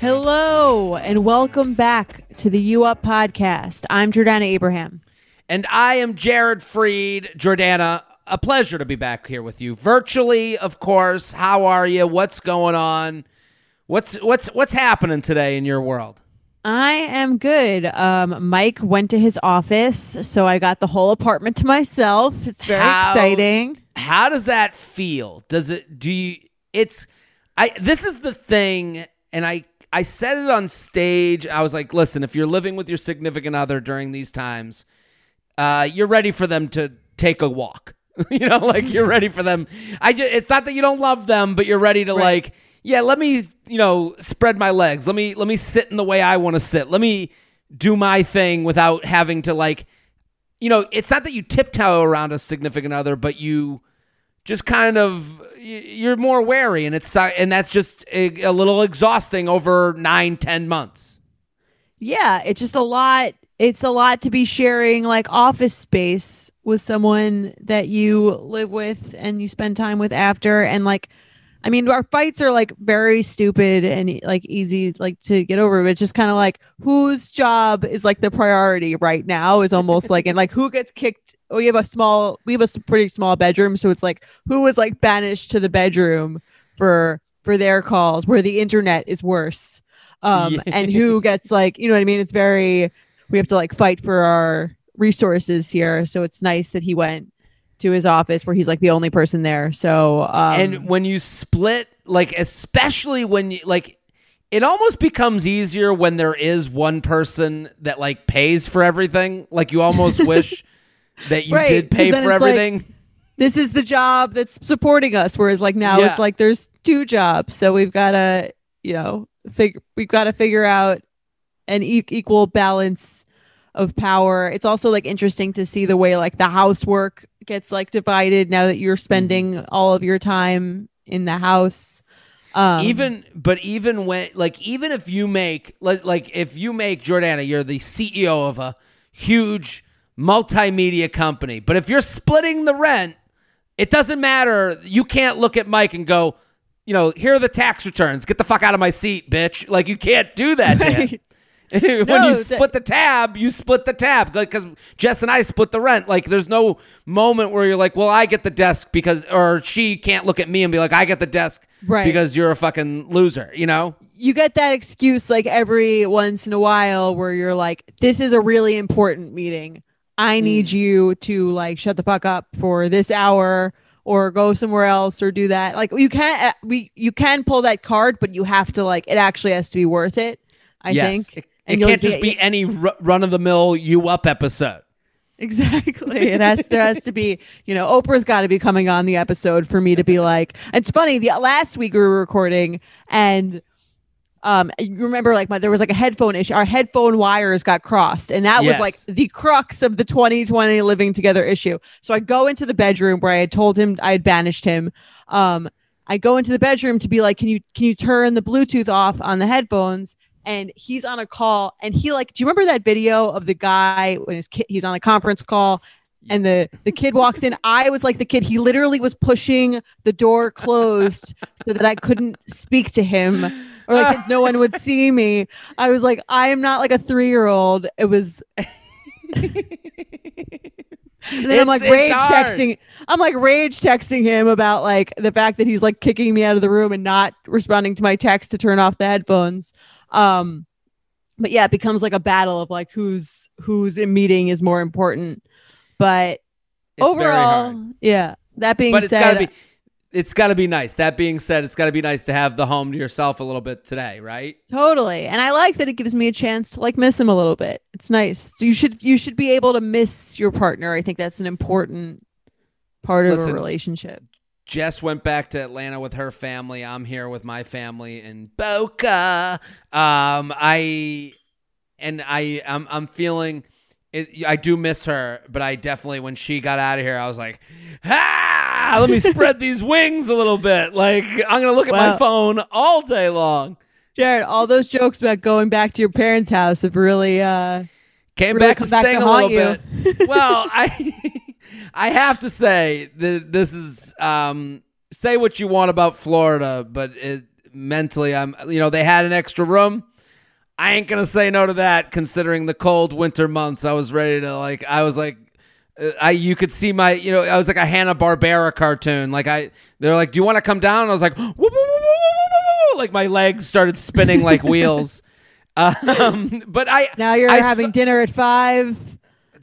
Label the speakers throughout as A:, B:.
A: Hello, and welcome back to the U Up podcast. I'm Jordana Abraham.
B: And I am Jared Freid. Jordana, a pleasure to be back here with you. Virtually, of course. How are you? What's going on? What's what's what's happening today in your world?
A: I am good. Um, Mike went to his office, so I got the whole apartment to myself. It's very
B: How-
A: exciting.
B: How does that feel? Does it do you it's I this is the thing and I I said it on stage. I was like, "Listen, if you're living with your significant other during these times, uh you're ready for them to take a walk." you know, like you're ready for them. I just, it's not that you don't love them, but you're ready to like, yeah, let me, you know, spread my legs. Let me let me sit in the way I want to sit. Let me do my thing without having to like you know, it's not that you tiptoe around a significant other, but you just kind of you're more wary, and it's and that's just a, little exhausting over nine, ten months.
A: Yeah, it's just a lot. It's a lot to be sharing like office space with someone that you live with and you spend time with after. And like, I mean, our fights are like very stupid and like easy like to get over. But it's just kind of like whose job is like the priority right now is almost like and like who gets kicked. Oh, we have a small, we have a pretty small bedroom, so it's like who was like banished to the bedroom for for their calls where the internet is worse um
B: Yeah.
A: and who gets like you know what i mean it's very we have to like fight for our resources here so it's nice that he went to his office where he's like the only person there so um
B: and when you split, like especially when you like, it almost becomes easier when there is one person that like pays for everything. Like you almost wish that you
A: Right,
B: did pay for
A: it's like-
B: everything.
A: this is the job that's supporting us whereas like now
B: Yeah.
A: it's like there's two jobs so we've got to you know figure we've got to figure out an e- equal balance of power it's also like interesting to see the way like the housework gets like divided now that you're spending all of your time in the house. Um
B: even but even when like even if you make like, like if you make Jordana you're the CEO of a huge multimedia company but if you're splitting the rent it doesn't matter. You can't look at Mike and go you know here are the tax returns. Get the fuck out of my seat bitch. Like you can't do that him. when
A: No,
B: you
A: that-
B: split the tab, you split the tab because Jess and I split the rent. Like, there's no moment where you're like, "Well, I get the desk because," or she can't look at me and be like, "I get the desk
A: Right.
B: because you're a fucking loser," you know?
A: you get that excuse like every once in a while where you're like, this is a really important meeting. I need you to like shut the fuck up for this hour or go somewhere else or do that. Like you can uh, we you can pull that card, but you have to like it actually has to be worth it. I
B: yes.
A: think.
B: It,
A: And
B: it can't just
A: get-
B: be any r- run of the mill you up episode.
A: Exactly. It has there has to be, you know, Oprah's got to be coming on the episode for me to be like. It's funny. The last week we were recording, and um, you remember like my there was like a headphone issue. Our headphone wires got crossed, and that was like the crux of the 2020 living together issue. So I go into the bedroom where I had told him I had banished him. Um, I go into the bedroom to be like, can you can you turn the Bluetooth off on the headphones? And he's on a call, and he like, do you remember that video of the guy when his kid he's on a conference call, and the the kid walks in? I was like the kid. He literally was pushing the door closed so that I couldn't speak to him, or like no one would see me. I was like, I am not like a three year old. It was. And then I'm like rage
B: hard.
A: texting. I'm like rage texting him about like the fact that he's like kicking me out of the room and not responding to my text to turn off the headphones. Um, but yeah, it becomes like a battle of like who's who's in meeting is more important. But
B: It's
A: overall, yeah. That being
B: But it's
A: said,
B: gotta be it's gotta be nice. That being said, it's gotta be nice to have the home to yourself a little bit today, right?
A: Totally. And I like that it gives me a chance to like miss him a little bit. It's nice. So you should you should be able to miss your partner. I think that's an important part of
B: Listen,
A: a relationship.
B: Jess went back to Atlanta with her family. I'm here with my family in Boca. Um, I and I I'm I'm feeling it, I do miss her, but I definitely when she got out of here, I was like, ah, let me spread these wings a little bit. Like I'm gonna look at my phone all day long.
A: Jared, all those jokes about going back to your parents' house have really uh
B: Came
A: Really
B: back to
A: back to
B: a little
A: haunt
B: bit. well, I I have to say that this is um say what you want about Florida, but it, mentally I'm you know they had an extra room. I ain't gonna say no to that, considering the cold winter months. I was ready to like. I was like, uh, I you could see my you know I was like a Hanna Barbera cartoon. Like I they're like, do you want to come down? And I was like, woo, woo, woo, woo, woo, woo, woo. like my legs started spinning like wheels. Um, but I
A: now you're
B: I
A: having
B: saw-
A: dinner at five.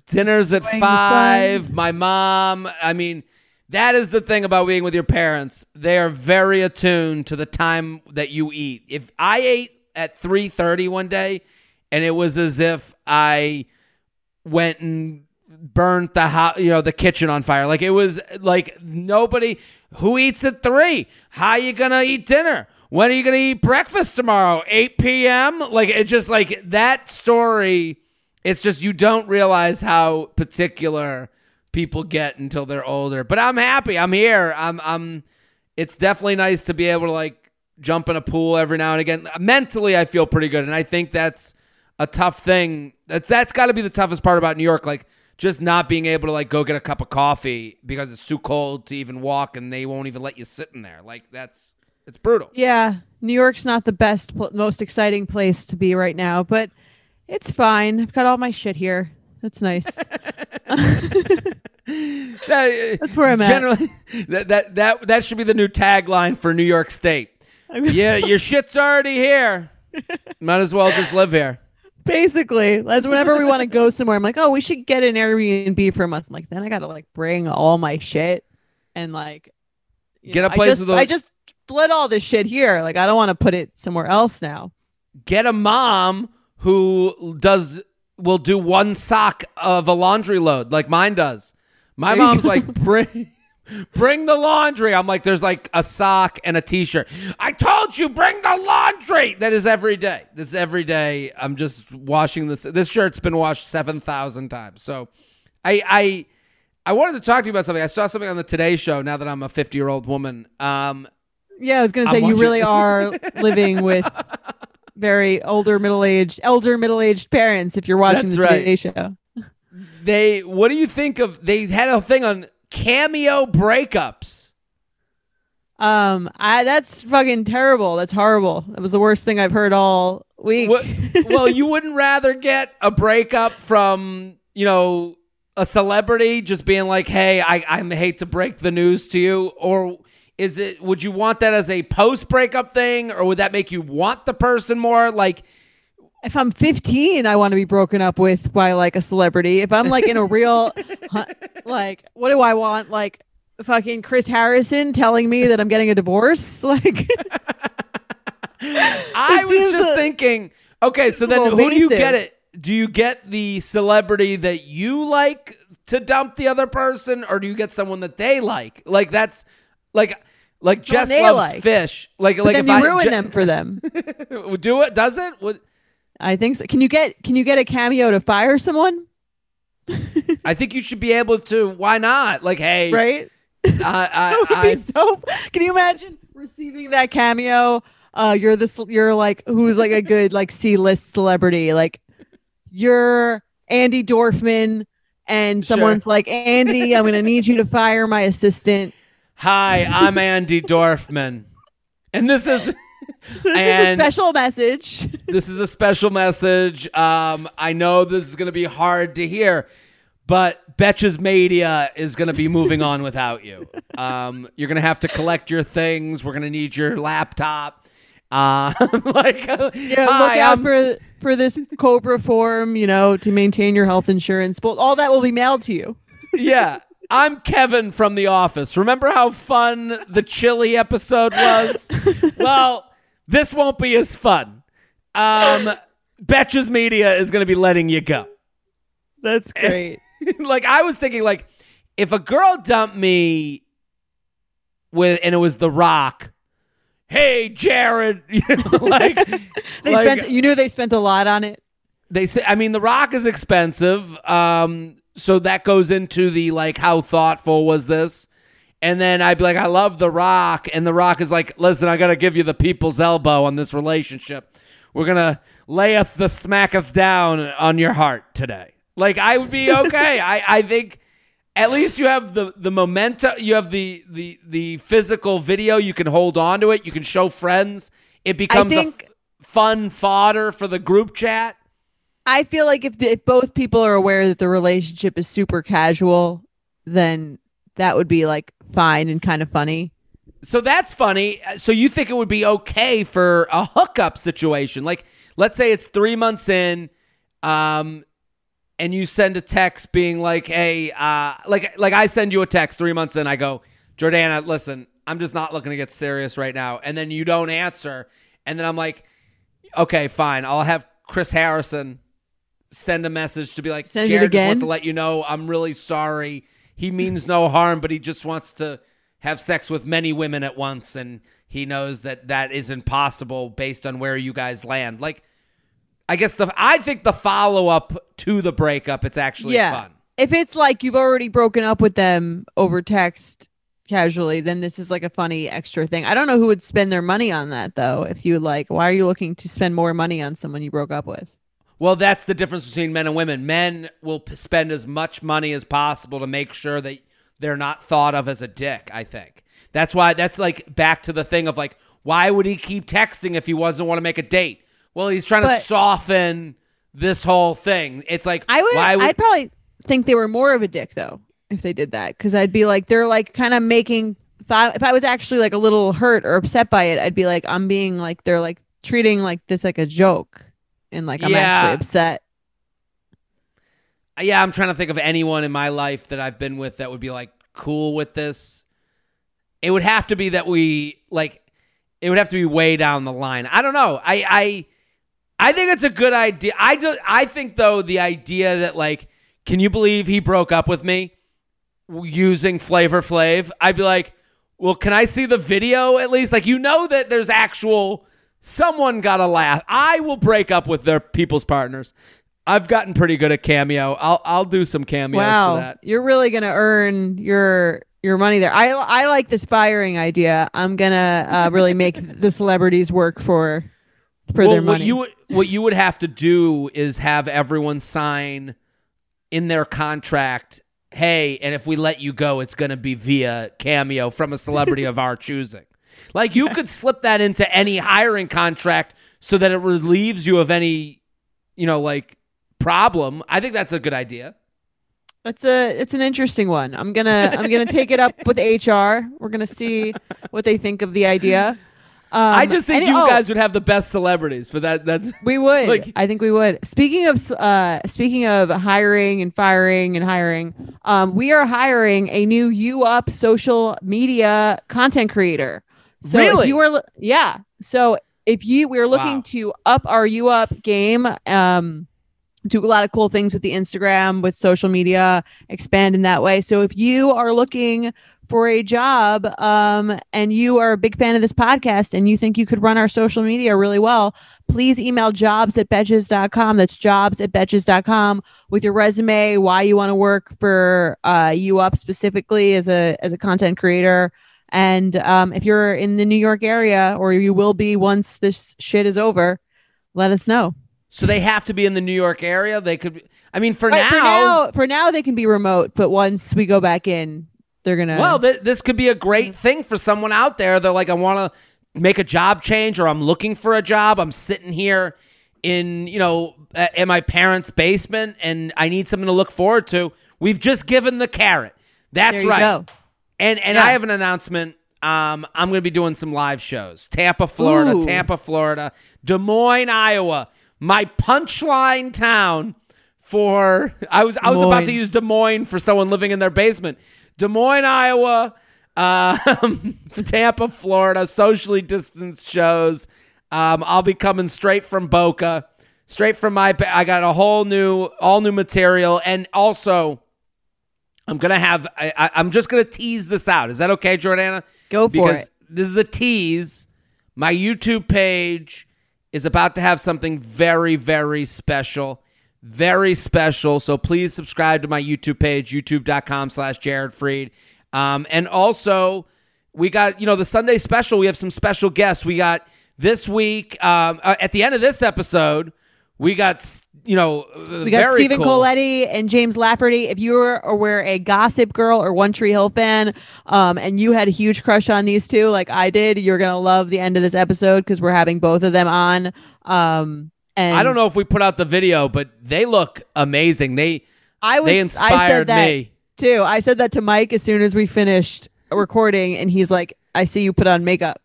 B: Dinners at five. My mom. I mean, that is the thing about being with your parents. They are very attuned to the time that you eat. If I ate at three thirty one day, and it was as if I went and burnt the ho- you know the kitchen on fire. Like it was like nobody who eats at three. How are you gonna eat dinner? When are you gonna eat breakfast tomorrow? Eight p.m. Like it's just like that story. It's just you don't realize how particular people get until they're older. But I'm happy. I'm here. I'm. I'm. It's definitely nice to be able to like jump in a pool every now and again. Mentally, I feel pretty good, and I think that's a tough thing. That's that's got to be the toughest part about New York. Like just not being able to like go get a cup of coffee because it's too cold to even walk, and they won't even let you sit in there. Like that's it's brutal.
A: Yeah, New York's not the best, most exciting place to be right now, but it's fine. I've got all my shit here. That's nice.
B: That-
A: That's where I'm at.
B: generally, That, that that that should be the new tagline for New York State. Yeah, your shit's already here. Might as well just live here.
A: Basically, that's whenever we want to go somewhere. I'm like, oh, we should get an Airbnb for a month. I'm like, then I got to like bring all my shit and like
B: Get
A: know,
B: a place
A: I just,
B: with a-
A: I just split all this shit here. Like, I don't want to put it somewhere else now.
B: Get a mom who does will do one sock of a laundry load like mine does. My
A: There
B: mom's like bring bring the laundry. I'm like there's like a sock and a t-shirt. I told you bring the laundry. That is every day. This is every day. I'm just washing this this shirt's been washed 7,000 times. So I I I wanted to talk to you about something. I saw something on the Today show now that I'm a 50-year-old woman. Um
A: Yeah, I was gonna say you really are living with very older, middle aged, elder, middle aged parents. If you're watching
B: That's
A: the
B: right.
A: Today Show,
B: they what do you think of they had a thing on cameo breakups.
A: um, I that's fucking terrible. That's horrible. That was the worst thing I've heard all week.
B: What, well, you wouldn't rather get a breakup from, you know, a celebrity just being like, "Hey, I I hate to break the news to you," or is it? Would you want that as a post breakup thing, or would that make you want the person more? Like,
A: if I'm 15, I want to be broken up with by like a celebrity. If I'm like in a real, like, what do I want? Like, fucking Chris Harrison telling me that I'm getting a divorce? Like,
B: I was just
A: a-
B: thinking, okay, so then who do you get it? Do you get the celebrity that you like to dump the other person, or do you get someone that they like? Like that's like like Jess loves
A: like.
B: fish. Like
A: but
B: like
A: then
B: if
A: you
B: I
A: ruin
B: Je-
A: them for them.
B: do it? Does it? Would,
A: I think so. Can you get can you get a cameo to fire someone?
B: I think you should be able to. Why not? Like, hey,
A: Right?
B: I,
A: That
B: I,
A: would
B: I,
A: be so. Can you imagine receiving that cameo? Uh, you're this. You're like who's like a good like C list celebrity. Like you're Andi Dorfman, and
B: Sure.
A: someone's like Andi, I'm gonna need you to fire my assistant.
B: Hi, I'm Andi Dorfman, and this is
A: This is a special message.
B: this is a special message. Um, I know this is going to be hard to hear, but Betches Media is going to be moving on without you. Um, you're going to have to collect your things. We're going to need your laptop. Uh, like,
A: Yeah, look out
B: I'm-
A: for for this Cobra form. You know, to maintain your health insurance. But all that will be mailed to you.
B: yeah. I'm Kevin from The Office. Remember how fun the chili episode was? well, this won't be as fun. Um, Betches Media is going to be letting you go.
A: That's great.
B: like I was thinking, like if a girl dumped me with and it was The Rock. Hey, Jared, you know, like
A: They
B: like-
A: spent. You knew they spent a lot on it.
B: they say i mean the rock is expensive um so that goes into the like how thoughtful was this? And then i'd be like i love the rock. And the rock is like listen i gotta give you the people's elbow on this relationship. We're gonna layeth the smacketh down on your heart today. Like i would be okay. I i think at least you have the the momentum you have the the the physical video. You can hold on to it. You can show friends. It becomes a
A: think-
B: f- fun fodder for the group chat
A: I feel like if the, if both people are aware that the relationship is super casual, then that would be like fine and kind of funny.
B: So that's funny. So you think it would be okay for a hookup situation? Like, let's say it's three months in, um, and you send a text being like, "Hey, uh, like, like I send you a text three months in. I go, Jordana, listen, I'm just not looking to get serious right now." And then you don't answer, and then I'm like, "Okay, fine. I'll have Chris Harrison send a message to be like,
A: Send
B: Jared just wants to let you know I'm really sorry. He means no harm, but he just wants to have sex with many women at once, and he knows that that isn't possible based on where you guys land. Like, I guess the I think the follow up to the breakup, it's actually
A: yeah.
B: fun.
A: If it's like you've already broken up with them over text casually, then this is like a funny extra thing. I don't know who would spend their money on that though. If you like, why are you looking to spend more money on someone you broke up with?
B: Well, that's the difference between men and women. Men will p- spend as much money as possible to make sure that they're not thought of as a dick, I think. That's why that's like back to the thing of like why would he keep texting if he wasn't want to make a date? Well, he's trying to soften this whole thing. It's like
A: I would,
B: why would
A: I'd probably think they were more of a dick though if they did that because I'd be like they're like kind of making. I, if I was actually like a little hurt or upset by it, I'd be like I'm being like they're like treating like this like a joke and like I'm
B: Yeah.
A: actually upset.
B: Uh, yeah, I'm trying to think of anyone in my life that I've been with that would be like cool with this. It would have to be that we like it would have to be way down the line. I don't know. I I I think it's a good idea. I just I think though the idea that like can you believe he broke up with me using Flavor Flav? I'd be like, "Well, can I see the video at least?" Like you know that there's actual someone got a laugh. I will break up with their people's partners. I've gotten pretty good at cameo. I'll I'll do some cameos
A: wow,
B: for that.
A: you're really gonna earn your your money there. I I like this firing idea. I'm gonna uh, really make the celebrities work for for
B: well,
A: their
B: what
A: money.
B: you would what you would have to do is have everyone sign in their contract. Hey, and if we let you go, it's going to be via cameo from a celebrity of our choosing. Like you could slip that into any hiring contract so that it relieves you of any, you know, like problem. I think that's a good idea.
A: That's a it's an interesting one. I'm gonna I'm gonna take it up with HR. We're gonna see what they think of the idea. Um,
B: I just think
A: and-
B: you
A: oh,
B: guys would have the best celebrities, but that that's
A: we would.
B: like-
A: I think we would. Speaking of uh speaking of hiring and firing and hiring, um, we are hiring a new U Up social media content creator. So
B: Really?
A: if you are yeah. So if you we're looking
B: Wow.
A: to up our U Up game, um do a lot of cool things with the Instagram, with social media, expand in that way. So if you are looking for a job um, and you are a big fan of this podcast and you think you could run our social media really well, please email jobs at betches.com. That's jobs at betches.com with your resume, why you want to work for uh, you up specifically as a as a content creator. And um, if you're in the New York area or you will be once this shit is over, let us know.
B: so they have to be in the New York area. They could. I mean, for
A: Right,
B: now,
A: for now, for now they can be remote, but once we go back in, they're gonna.
B: Well, th- this could be a great thing for someone out there. They're like, I want to make a job change, or I'm looking for a job. I'm sitting here in, you know, in my parents' basement, and I need something to look forward to. We've just given the carrot. That's
A: There you
B: right.
A: go.
B: And and
A: Yeah.
B: I have an announcement. Um, I'm going to be doing some live shows. Tampa, Florida.
A: Ooh.
B: Tampa, Florida. Des Moines, Iowa. My punchline town for I was I was about to use Des Moines for someone living in their basement. Des Moines, Iowa. Um, Tampa, Florida. Socially distanced shows. Um, I'll be coming straight from Boca, straight from my. I got a whole new, all new material, and also I'm gonna have. I, I'm just gonna tease this out. Is that okay, Jordana?
C: Go for
B: because
C: it.
B: This is a tease. My YouTube page is about to have something very, very special. Very special. So please subscribe to my YouTube page, youtube.com slash Jared Freid. Um, and also, we got, you know, the Sunday special. We have some special guests. We got this week, um, uh, at the end of this episode, we got, you know,
C: We got Stephen Colletti and James Lafferty. If you were or were a Gossip Girl or One Tree Hill fan, um, and you had a huge crush on these two, like I did, you're gonna love the end of this episode because we're having both of them on. Um, and
B: I don't know if we put out the video, but they look amazing. They
C: I was.
B: they
C: I said that
B: me.
C: too. I said that to Mike as soon as we finished recording, and he's like, "I see you put on makeup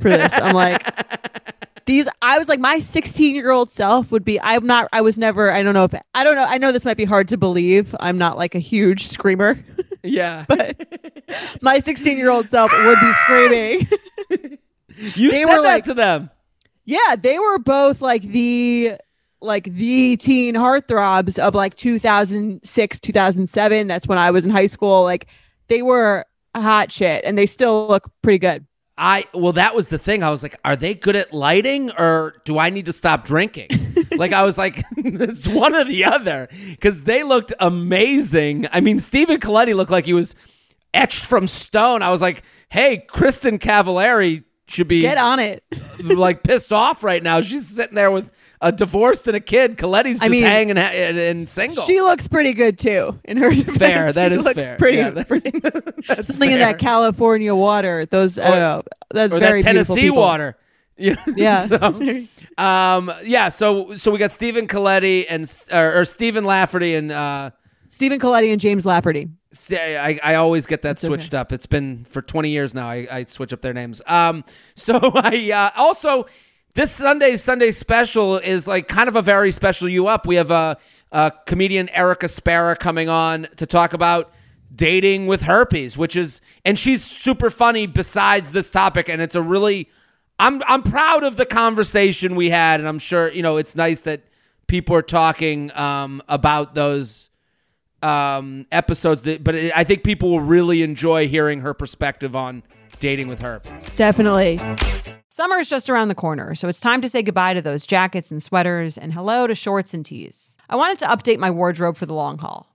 C: for this." I'm like. These, I was like, my 16 year old self would be. I'm not. I was never. I don't know if. I don't know. I know this might be hard to believe. I'm not like a huge screamer.
B: Yeah.
C: But my 16 year old self would be screaming.
B: you
C: they
B: said
C: were
B: that
C: like-
B: to them.
C: yeah, they were both like the like the teen heartthrobs of like 2006, 2007. That's when I was in high school. Like they were hot shit, and they still look pretty good.
B: I well, that was the thing. I was like, are they good at lighting, or do I need to stop drinking? like I was like, it's one or the other because they looked amazing. I mean, Stephen Colletti looked like he was etched from stone. I was like, hey, Kristin Cavallari should be
C: Get on it.
B: like pissed off right now. She's sitting there with a divorced and a kid. Colletti's just
C: I mean,
B: hanging ha- and, and single.
C: She looks pretty good too. In her defense,
B: Fair, that is
C: looks
B: fair.
C: Pretty,
B: Yeah, that-
C: pretty
B: That's
C: something in that California water. Those I
B: Or-
C: don't know. That's
B: or
C: very
B: that Tennessee water. Yeah.
C: Yeah.
B: so, um. Yeah. So so we got Stephen Colletti and or, or Stephen Lafferty and uh.
C: Stephen Colletti and James Lafferty.
B: say- I, I always get that
C: okay.
B: switched up. It's been for 20 years now. I, I switch up their names. Um, so I uh, also this Sunday's Sunday special is like kind of a very special you up. We have a, a comedian Erica Spara coming on to talk about dating with herpes, which is and she's super funny besides this topic, and it's a really I'm I'm proud of the conversation we had, and I'm sure you know it's nice that people are talking um, about those um, episodes. That, but I think people will really enjoy hearing her perspective on dating with herpes.
C: Definitely.
A: Summer is just around the corner, so it's time to say goodbye to those jackets and sweaters and hello to shorts and tees. I wanted to update my wardrobe for the long haul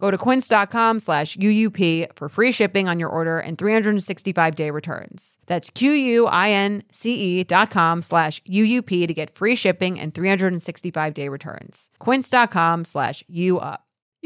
A: Go to quince.com slash UUP for free shipping on your order and 365 day returns. That's Q-U-I-N-C-E dot com slash UUP to get free shipping and 365 day returns. Quince.com slash UUP.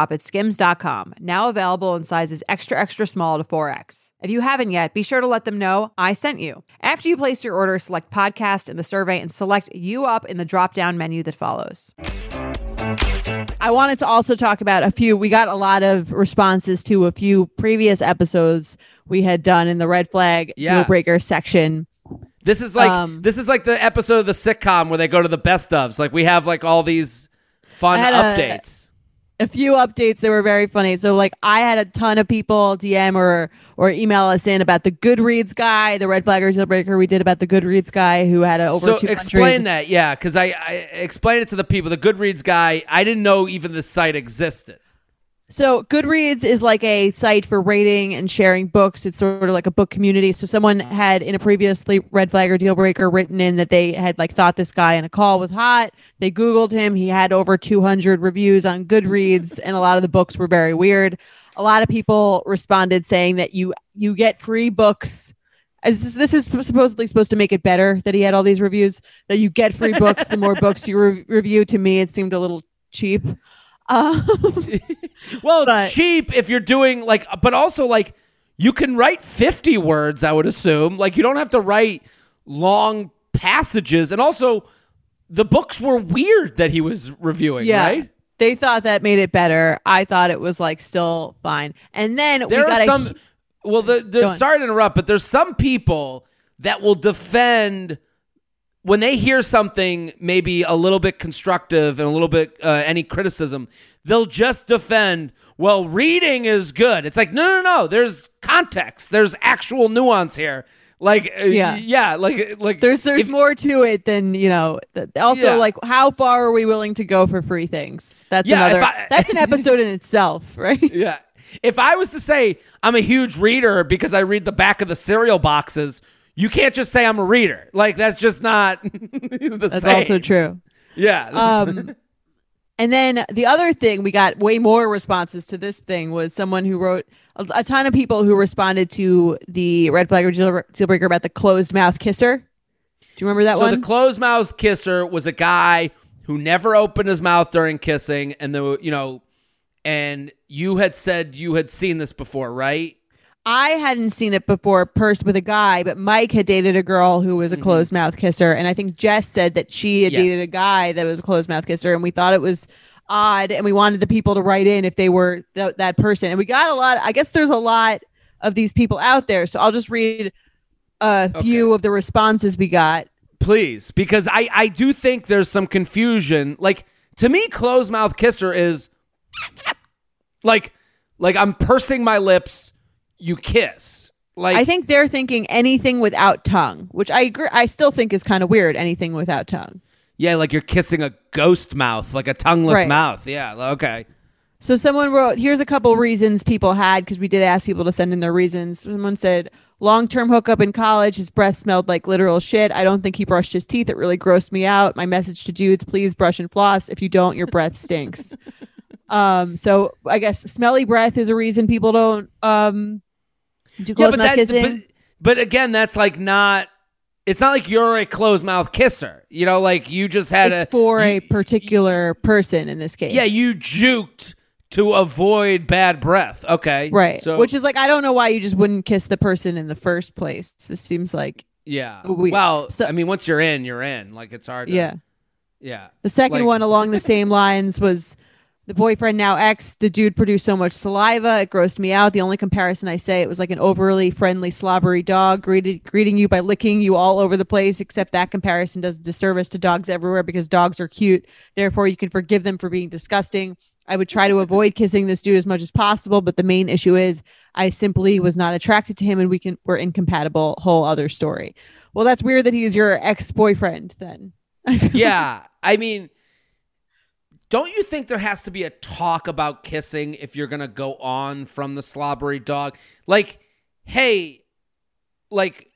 D: drop at skims.com, now available in sizes extra, extra small to 4X. If you haven't yet, be sure to let them know I sent you. After you place your order, select podcast in the survey and select you up in the drop down menu that follows.
A: I wanted to also talk about a few. We got a lot of responses to a few previous episodes we had done in the red flag
B: Yeah.
A: deal breaker section.
B: This is like
A: Um,
B: this is like the episode of the sitcom where they go to the best ofs. Like we have like all these fun
A: I had a-
B: updates.
A: A few updates that were very funny. So, like, I had a ton of people DM or or email us in about the Goodreads guy, the red flag or deal breaker we did about the Goodreads guy who had a over
B: so
A: 200.
B: explain that, yeah, because I, I explained it to the people. The Goodreads guy, I didn't know even the site existed.
A: So Goodreads is like a site for rating and sharing books. It's sort of like a book community. So someone uh-huh. had in a previously red flag or deal breaker written in that they had like thought this guy in a call was hot. They Googled him. He had over 200 reviews on Goodreads and a lot of the books were very weird. A lot of people responded saying that you you get free books. This, this is supposedly supposed to make it better that he had all these reviews. That you get free books the more books you re- review. To me, it seemed a little cheap. Um,
B: Well, it's
A: But-
B: cheap if you're doing like, but also like you can write 50 words, I would assume. Like you don't have to write long passages. And also, the books were weird that he was reviewing,
A: yeah.
B: right?
A: They thought that made it better. I thought it was like still fine. And then
B: There
A: we got
B: are some. well, the, the sorry to interrupt, but there's some people that will defend when they hear something maybe a little bit constructive and a little bit uh, any criticism. They'll just defend. Well, reading is good. It's like no, no, no. There's context. There's actual nuance here. Like, uh,
A: Yeah.
B: yeah, like, like
A: there's there's
B: if-
A: more to it than you know. Also,
B: Yeah.
A: like how far are we willing to go for free things? That's
B: Yeah,
A: another.
B: I-
A: that's an episode in itself, right?
B: Yeah. If I was to say I'm a huge reader because I read the back of the cereal boxes, you can't just say I'm a reader. Like that's just not the
A: That's
B: same.
A: also true.
B: Yeah.
A: Um, and then the other thing we got way more responses to this thing was someone who wrote a, a ton of people who responded to the red flag or deal, deal breaker about the closed mouth kisser. Do you remember that
B: so
A: one?
B: So the closed mouth kisser was a guy who never opened his mouth during kissing, and the you know, and you had said you had seen this before, right?
A: I hadn't seen it before Purse with a guy, but Mike had dated a girl who was a closed mouth kisser. And I think Jess said that she had
B: Mm-hmm. Yes.
A: dated a guy that was a closed mouth kisser. And we thought it was odd. And we wanted the people to write in if they were th- that person. And we got a lot. I guess there's a lot of these people out there. So I'll just read a few of the responses we got.
B: Please, because I I do think there's some confusion. Like to me, closed mouth kisser is like like I'm pursing my lips, you kiss. Like
A: I think they're thinking anything without tongue, which I agree. I still think is kind of weird. Anything without tongue.
B: yeah, like you're kissing a ghost mouth, like a tongueless
A: Right.
B: mouth. Yeah, okay.
A: So someone wrote, here's a couple reasons people had because we did ask people to send in their reasons. Someone said, long-term hookup in college, his breath smelled like literal shit. I don't think he brushed his teeth. It really grossed me out. My message to dudes, please brush and floss. If you don't, your breath stinks. um, so I guess smelly breath is a reason people don't um do close mouth
B: that-
A: kissing.
B: but but again, that's like not. It's not like you're a closed mouth kisser. You know, like you just had
A: it's
B: a
A: for a
B: you-
A: particular person in this case.
B: Yeah, you juked to avoid bad breath. Okay,
A: right.
B: So
A: Which is like I don't know why you just wouldn't kiss the person in the first place. This seems like
B: yeah.
A: we-
B: well,
A: so-
B: I mean, once you're in, you're in. Like it's hard. To,
A: yeah.
B: yeah.
A: The second
B: Like-
A: one along the same lines was the boyfriend now ex. The dude produced so much saliva it grossed me out. The only comparison I say it was like an overly friendly slobbery dog greeted greeting you by licking you all over the place. Except that comparison does a disservice to dogs everywhere because dogs are cute. Therefore, you can forgive them for being disgusting. I would try to avoid kissing this dude as much as possible, but the main issue is I simply was not attracted to him, and we can we're incompatible. Whole other story. Well, that's weird that he's your ex boyfriend. Then,
B: yeah. I mean, don't you think there has to be a talk about kissing if you're going to go on from the slobbery dog? Like, hey, like,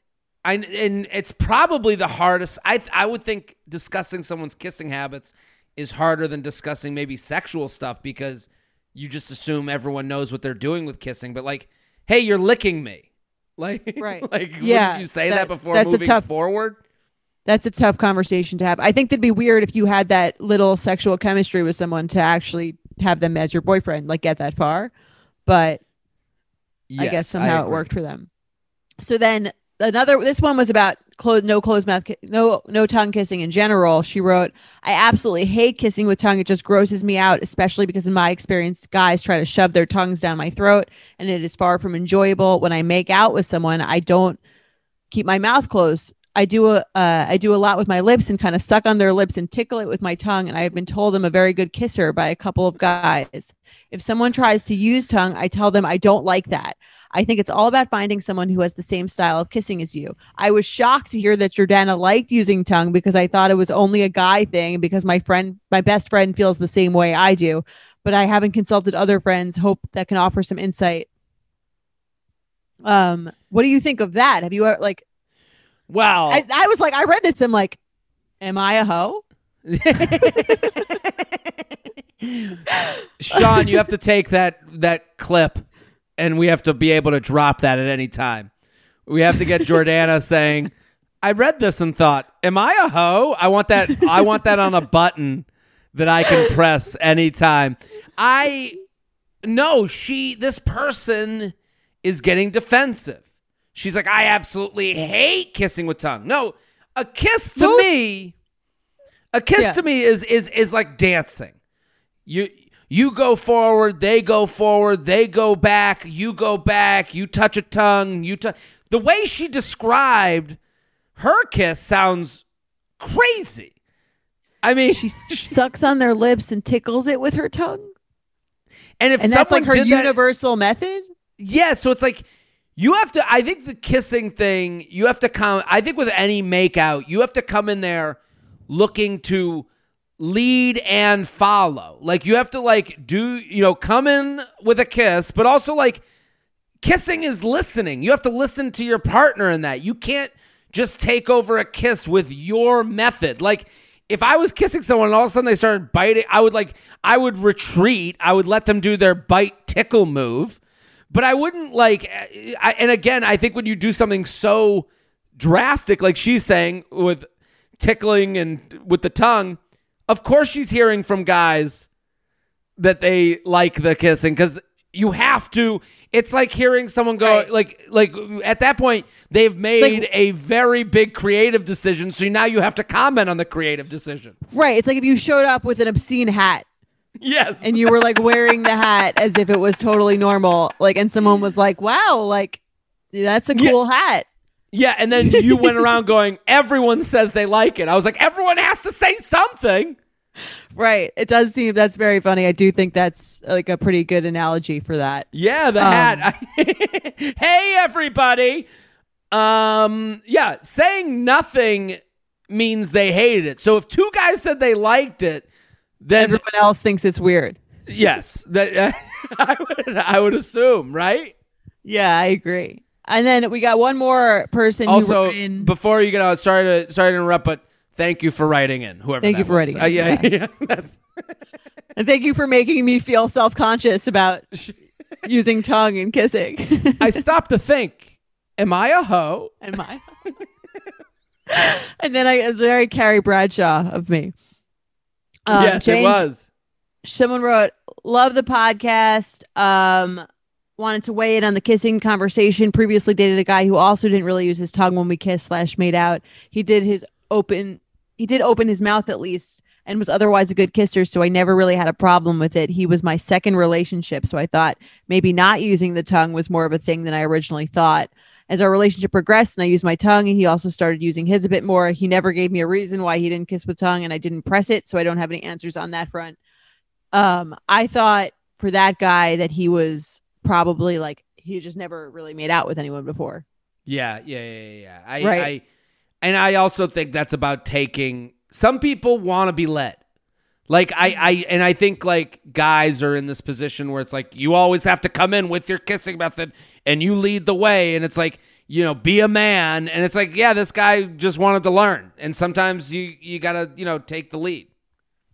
B: I, and it's probably the hardest. I, I would think discussing someone's kissing habits is harder than discussing maybe sexual stuff because you just assume everyone knows what they're doing with kissing. But, like, hey, you're licking me. Like,
A: Right.
B: like,
A: Yeah,
B: wouldn't you say that,
A: that-
B: before
A: that's a
B: moving
A: tough-
B: forward?
A: That's a tough conversation to have. I think that'd be weird if you had that little sexual chemistry with someone to actually have them as your boyfriend, like get that far. But I guess somehow it worked for them. So then another this one was about close no closed mouth no no tongue kissing in general. She wrote, "I absolutely hate kissing with tongue. It just grosses me out, especially because in my experience guys try to shove their tongues down my throat and it is far from enjoyable. When I make out with someone, I don't keep my mouth closed. I do a uh, I do a lot with my lips and kind of suck on their lips and tickle it with my tongue. And I have been told I'm a very good kisser by a couple of guys. If someone tries to use tongue, I tell them I don't like that. I think it's all about finding someone who has the same style of kissing as you. I was shocked to hear that Jordana liked using tongue because I thought it was only a guy thing because my friend, my best friend, feels the same way I do. But I haven't consulted other friends. Hope that can offer some insight. Um, what do you think of that? Have you ever like?
B: Well,
A: I, I was like, I read this. I'm like, am I a hoe?
B: Sean, you have to take that that clip, and we have to be able to drop that at any time. We have to get Jordana saying, "I read this and thought, am I a hoe? I want that. I want that on a button that I can press anytime." I no, she. This person is getting defensive. She's like, "I absolutely hate kissing with tongue." No, a kiss to me, a kiss
A: Yeah.
B: to me is is is like dancing. You you go forward, they go forward, they go back, you go back, you touch a tongue, you touch. The way she described her kiss sounds crazy. I mean,
A: She s- sucks on their lips and tickles it with her tongue,
B: and if
A: and that's like her
B: did that-
A: universal method.
B: Yeah, so it's like you have to I think the kissing thing, you have to come I think with any makeout, you have to come in there looking to lead and follow. Like you have to like do, you know, come in with a kiss, but also like kissing is listening. You have to listen to your partner in that. You can't just take over a kiss with your method. Like if I was kissing someone and all of a sudden they started biting, I would like I would retreat. I would let them do their bite tickle move. But I wouldn't like I, and again, I think when you do something so drastic like she's saying with tickling and with the tongue, of course she's hearing from guys that they like the kissing because you have to it's like hearing someone go
A: Right.
B: like like at that point they've made
A: Like-
B: a very big creative decision so now you have to comment on the creative decision
A: Right. It's like if you showed up with an obscene hat
B: yes
A: and you were like wearing the hat as if it was totally normal, like, and someone was like, "Wow, like that's a
B: Yeah.
A: cool hat."
B: yeah and then you went around going everyone says they like it i was like everyone has to say something
A: Right. It does seem that's very funny. I do think that's like a pretty good analogy for that.
B: Yeah, the
A: Um,
B: hat. hey, everybody. Um, yeah, saying nothing means they hated it. So if two guys said they liked it, then
A: Everyone else thinks it's weird.
B: yes, that I would I would assume, right?
A: Yeah, I agree. And then we got one more person
B: Also,
A: wrote in.
B: before you get out, sorry to sorry to interrupt, but thank you for writing in. Whoever.
A: Thank you for
B: was.
A: writing
B: Uh,
A: in,
B: yeah,
A: yes.
B: yeah,
A: and thank you for making me feel self conscious about using tongue and kissing.
B: I stopped to think. Am I a hoe?
A: Am I? and then I very Carrie Bradshaw of me. Um,
B: yes, it was.
A: Someone wrote, "Love the podcast. Um, wanted to weigh in on the kissing conversation. Previously dated a guy who also didn't really use his tongue when we kissed slash made out. He did his open. He did open his mouth at least." And was otherwise a good kisser, so I never really had a problem with it. He was my second relationship, so I thought maybe not using the tongue was more of a thing than I originally thought. As our relationship progressed and I used my tongue, he also started using his a bit more. He never gave me a reason why he didn't kiss with tongue, and I didn't press it, so I don't have any answers on that front. Um, I thought for that guy that he was probably like he just never really made out with anyone before.
B: Yeah, yeah, yeah, yeah. I,
A: Right.
B: I, and I also think that's about taking. Some people want to be led. Like I, I, and I think like guys are in this position where it's like you always have to come in with your kissing method and you lead the way, and it's like you know be a man, and it's like yeah, this guy just wanted to learn, and sometimes you you gotta you know take the lead.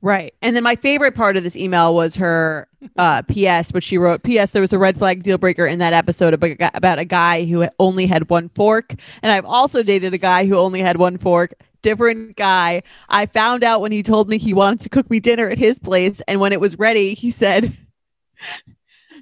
A: Right. And then my favorite part of this email was her uh, PS, which she wrote PS, there was a red flag deal breaker in that episode about a guy who only had one fork. And I've also dated a guy who only had one fork.
E: Different guy. I found out when he told me he wanted to cook me dinner at his place. And when it was ready, he said,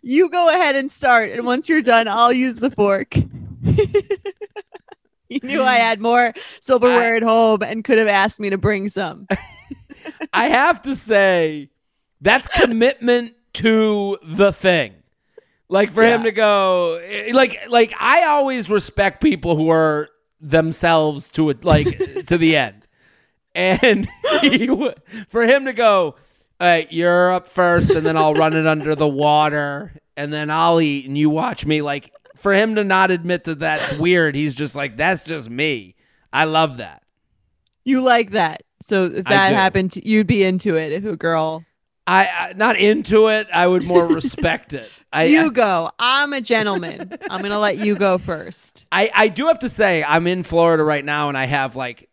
E: You go ahead and start. And once you're done, I'll use the fork. he knew I had more silverware at home and could have asked me to bring some.
B: I have to say, that's commitment to the thing. Like for him to go, eh, like, like I always respect people who are themselves to it, like to the end. And he, for him to go, all right, you're up first, and then I'll run it under the water, and then I'll eat, and you watch me. Like for him to not admit that that's weird, he's just like, that's just me. I love that.
E: You like that. So if that happened, you'd be into it if a girl.
B: I, I not into it. I would more respect it. I,
E: you
B: I,
E: go. I'm a gentleman. I'm going to let you go first.
B: I, I do have to say I'm in Florida right now, and I have like,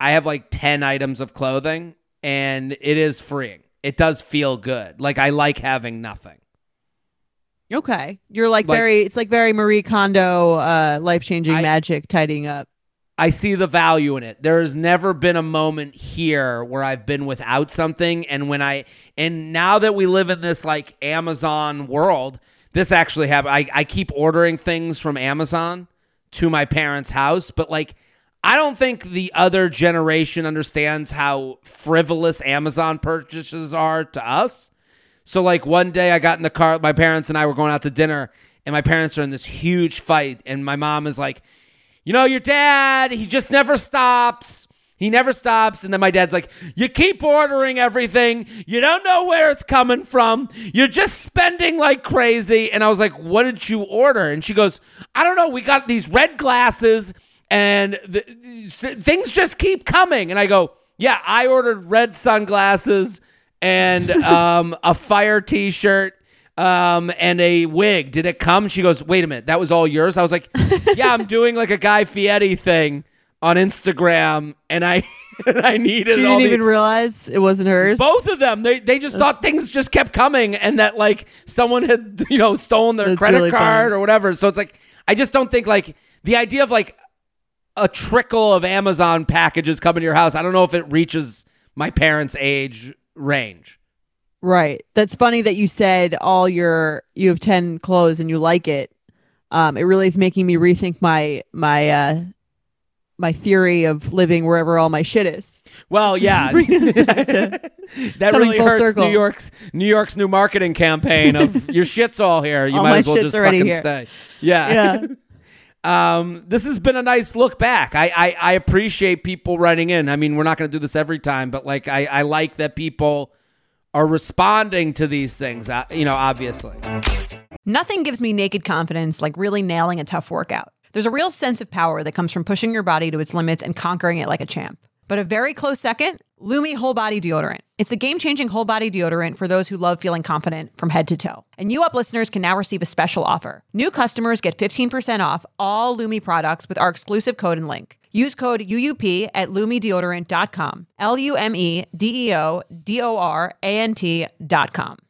B: I have like ten items of clothing, and it is freeing. It does feel good. Like I like having nothing.
E: Okay. You're like,
B: Like-
E: very, it's like very Marie Kondo, uh, life changing magic tidying up.
B: I see the value in it. There has never been a moment here where I've been without something and when I and now that we live in this like Amazon world, this actually happened. I, I keep ordering things from Amazon to my parents' house, but like I don't think the other generation understands how frivolous Amazon purchases are to us. So like one day I got in the car, my parents and I were going out to dinner, and my parents are in this huge fight, and my mom is like, you know, your dad, he just never stops. He never stops. And then my dad's like, You keep ordering everything. You don't know where it's coming from. You're just spending like crazy. And I was like, What did you order? And she goes, I don't know. We got these red glasses and the, things just keep coming. And I go, Yeah, I ordered red sunglasses and um, a fire t shirt um, and a wig. Did it come? She goes, wait a minute, that was all yours. I was like, yeah, I'm doing like a Guy Fieri thing on Instagram, and I and I needed
E: She didn't
B: the-
E: even realize it wasn't hers.
B: both of them. They they just thought things just kept coming, and that like someone had you know stolen their
E: That's
B: credit
E: really
B: card
E: funny.
B: or whatever. So it's like I just don't think like the idea of like a trickle of Amazon packages coming to your house. I don't know if it reaches my parents' age range.
E: Right. That's funny that you said all your you have 10 clothes and you like it. Um it really is making me rethink my my uh my theory of living wherever all my shit is.
B: Well, yeah,
E: Bringing us back to
B: that really hurts
E: circle.
B: New York's New York's new marketing campaign of your shit's all here. You
E: All
B: might as well just fucking
E: here.
B: stay. Yeah.
E: Yeah.
B: um, this has been a nice look back. I, I I appreciate people writing in. I mean, we're not going to do this every time, but like I I like that people are responding to these things. uh, You know, obviously.
A: Nothing gives me naked confidence like really nailing a tough workout. There's a real sense of power that comes from pushing your body to its limits and conquering it like a champ. But a very close second, Lume Whole Body Deodorant. It's the game changing whole body deodorant for those who love feeling confident from head to toe. And you up listeners can now receive a special offer. New customers get 15% off all Lume products with our exclusive code and link. Use code UUP at lumedeodorant.com. L U M E D E O D O R A N T.com.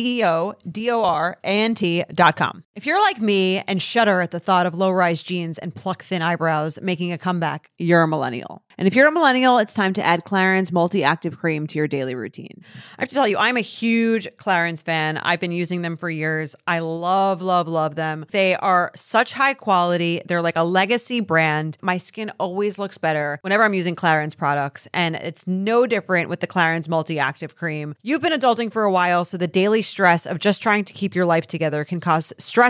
A: E O D O R A N T.com. If you're like me and shudder at the thought of low rise jeans and pluck thin eyebrows making a comeback, you're a millennial. And if you're a millennial, it's time to add Clarins Multi Active Cream to your daily routine.
D: I have to tell you, I'm a huge Clarins fan. I've been using them for years. I love, love, love them. They are such high quality. They're like a legacy brand. My skin always looks better whenever I'm using Clarins products, and it's no different with the Clarins Multi Active Cream. You've been adulting for a while, so the daily stress of just trying to keep your life together can cause stress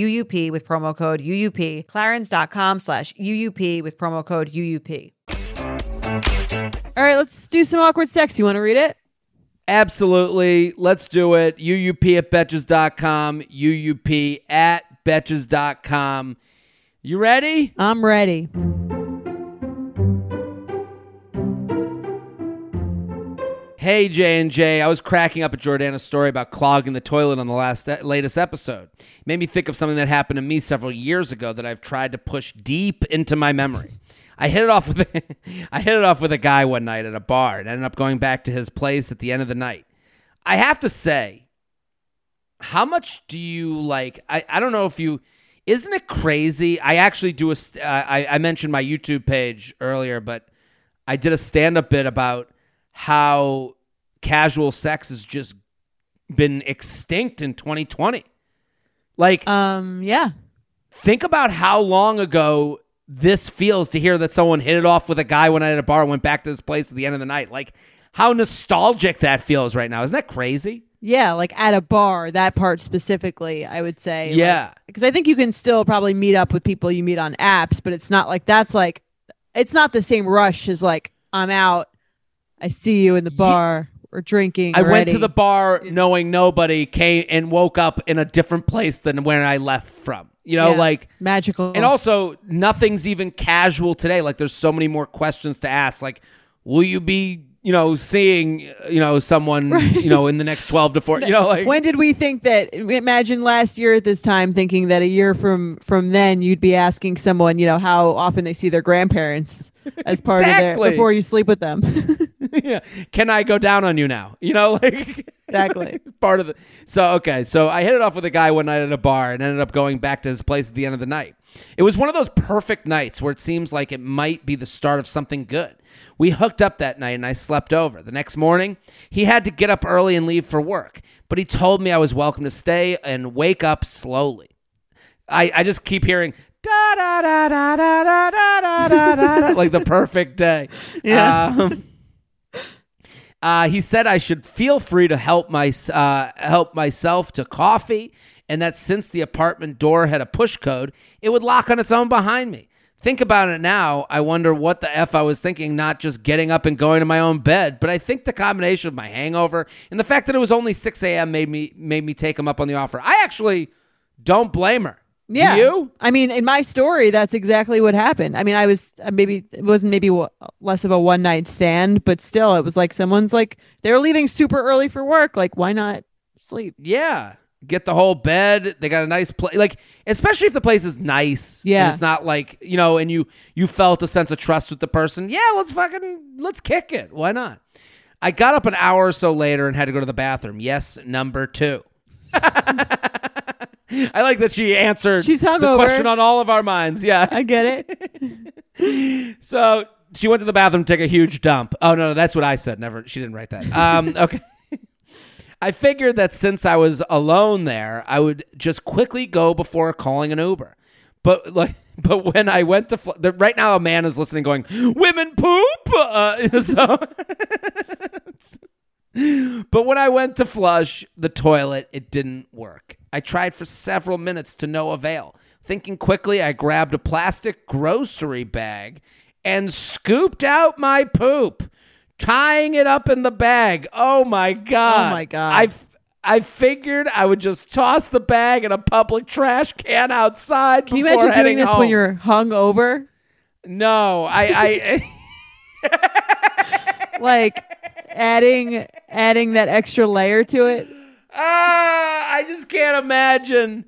D: with promo code UUP, clarins.com slash UUP with promo code UUP.
A: All right, let's do some awkward sex. You want to read it?
B: Absolutely. Let's do it. UUP at Betches.com. UUP at Betches.com. You ready?
A: I'm ready.
B: Hey J and J, I was cracking up at Jordana's story about clogging the toilet on the last latest episode. It made me think of something that happened to me several years ago that I've tried to push deep into my memory. I hit it off with a, I hit it off with a guy one night at a bar and ended up going back to his place at the end of the night. I have to say, how much do you like? I, I don't know if you. Isn't it crazy? I actually do a. Uh, I I mentioned my YouTube page earlier, but I did a stand up bit about how casual sex has just been extinct in 2020. Like,
A: Um, yeah.
B: think about how long ago this feels to hear that someone hit it off with a guy one night at a bar, went back to his place at the end of the night. Like, how nostalgic that feels right now. Isn't that crazy?
A: Yeah, like at a bar, that part specifically, I would say.
B: Yeah.
A: Because I think you can still probably meet up with people you meet on apps, but it's not like that's like, it's not the same rush as like, I'm out, I see you in the bar, we're drinking.
B: I went to the bar knowing nobody came and woke up in a different place than where I left from. You know,
A: Yeah.
B: like
A: magical.
B: And also, nothing's even casual today. Like, there's so many more questions to ask. Like, will you be, you know, seeing, you know, someone, you know, in the next 12 to 4, you know, like,
A: when did we think that imagine last year at this time thinking that a year from from then you'd be asking someone you know how often they see their grandparents as part of
B: Exactly.
A: their before you sleep with them
B: yeah, can I go down on you now? You know, like,
A: exactly
B: part of the. So, okay. So I hit it off with a guy one night at a bar and ended up going back to his place at the end of the night. It was one of those perfect nights where it seems like it might be the start of something good. We hooked up that night and I slept over. The next morning, he had to get up early and leave for work, but he told me I was welcome to stay and wake up slowly. I, I just keep hearing da da da da da da da da da like the perfect day.
A: Yeah.
B: Um, uh, he said I should feel free to help my uh, help myself to coffee, and that since the apartment door had a push code, it would lock on its own behind me. Think about it now. I wonder what the f I was thinking. Not just getting up and going to my own bed, but I think the combination of my hangover and the fact that it was only six a.m. made me made me take him up on the offer. I actually don't blame her. Do
A: yeah
B: you?
A: i mean in my story that's exactly what happened i mean i was uh, maybe it wasn't maybe less of a one night stand but still it was like someone's like they're leaving super early for work like why not sleep
B: Yeah. Get the whole bed. They got a nice place. Like, especially if the place is nice.
A: Yeah.
B: And it's not like, you know, and you you felt a sense of trust with the person. Yeah, let's fucking let's kick it. Why not? I got up an hour or so later and had to go to the bathroom. Yes, number two. I like that she answered
A: She's
B: the
A: hungover.
B: question on all of our minds. Yeah.
A: i get it
B: So she went to the bathroom to take a huge dump. Oh no, that's what I said. Never. She didn't write that. Um, okay. I figured that since I was alone there, I would just quickly go before calling an Uber. But like, but when I went to fl- the, right now, a man is listening, going, "Women poop." Uh, so, but when I went to flush the toilet, it didn't work. I tried for several minutes to no avail. Thinking quickly, I grabbed a plastic grocery bag and scooped out my poop. tying it up in the bag. Oh my oh god!
A: Oh my God.
B: I f- I figured I would just toss the bag in a public trash can outside.
A: Can you imagine doing this when you're hung over?
B: No, I. I
A: Like adding adding that extra layer to it.
B: Ah, I just can't imagine.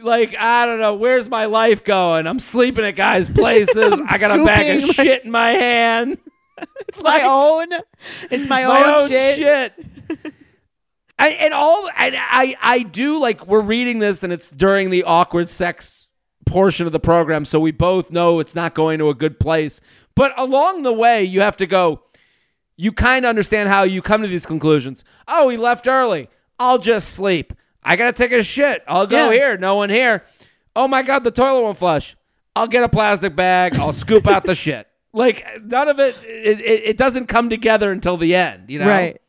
B: Like, I don't know, where's my life going? I'm sleeping at guys' places. I got a bag of
A: scooping
B: shit in my hand.
A: It's my own. It's my,
B: my
A: own,
B: own
A: shit.
B: shit. I, and all and I I do like we're reading this and it's during the awkward sex portion of the program, so we both know it's not going to a good place. But along the way, you have to go. You kind of understand how you come to these conclusions. Oh, he left early. I'll just sleep. I gotta take a shit. I'll go
A: Yeah.
B: here. No one here. Oh my god, the toilet won't flush. I'll get a plastic bag. I'll scoop out the shit. Like none of it, it, it. It doesn't come together until the end. You know,
A: Right.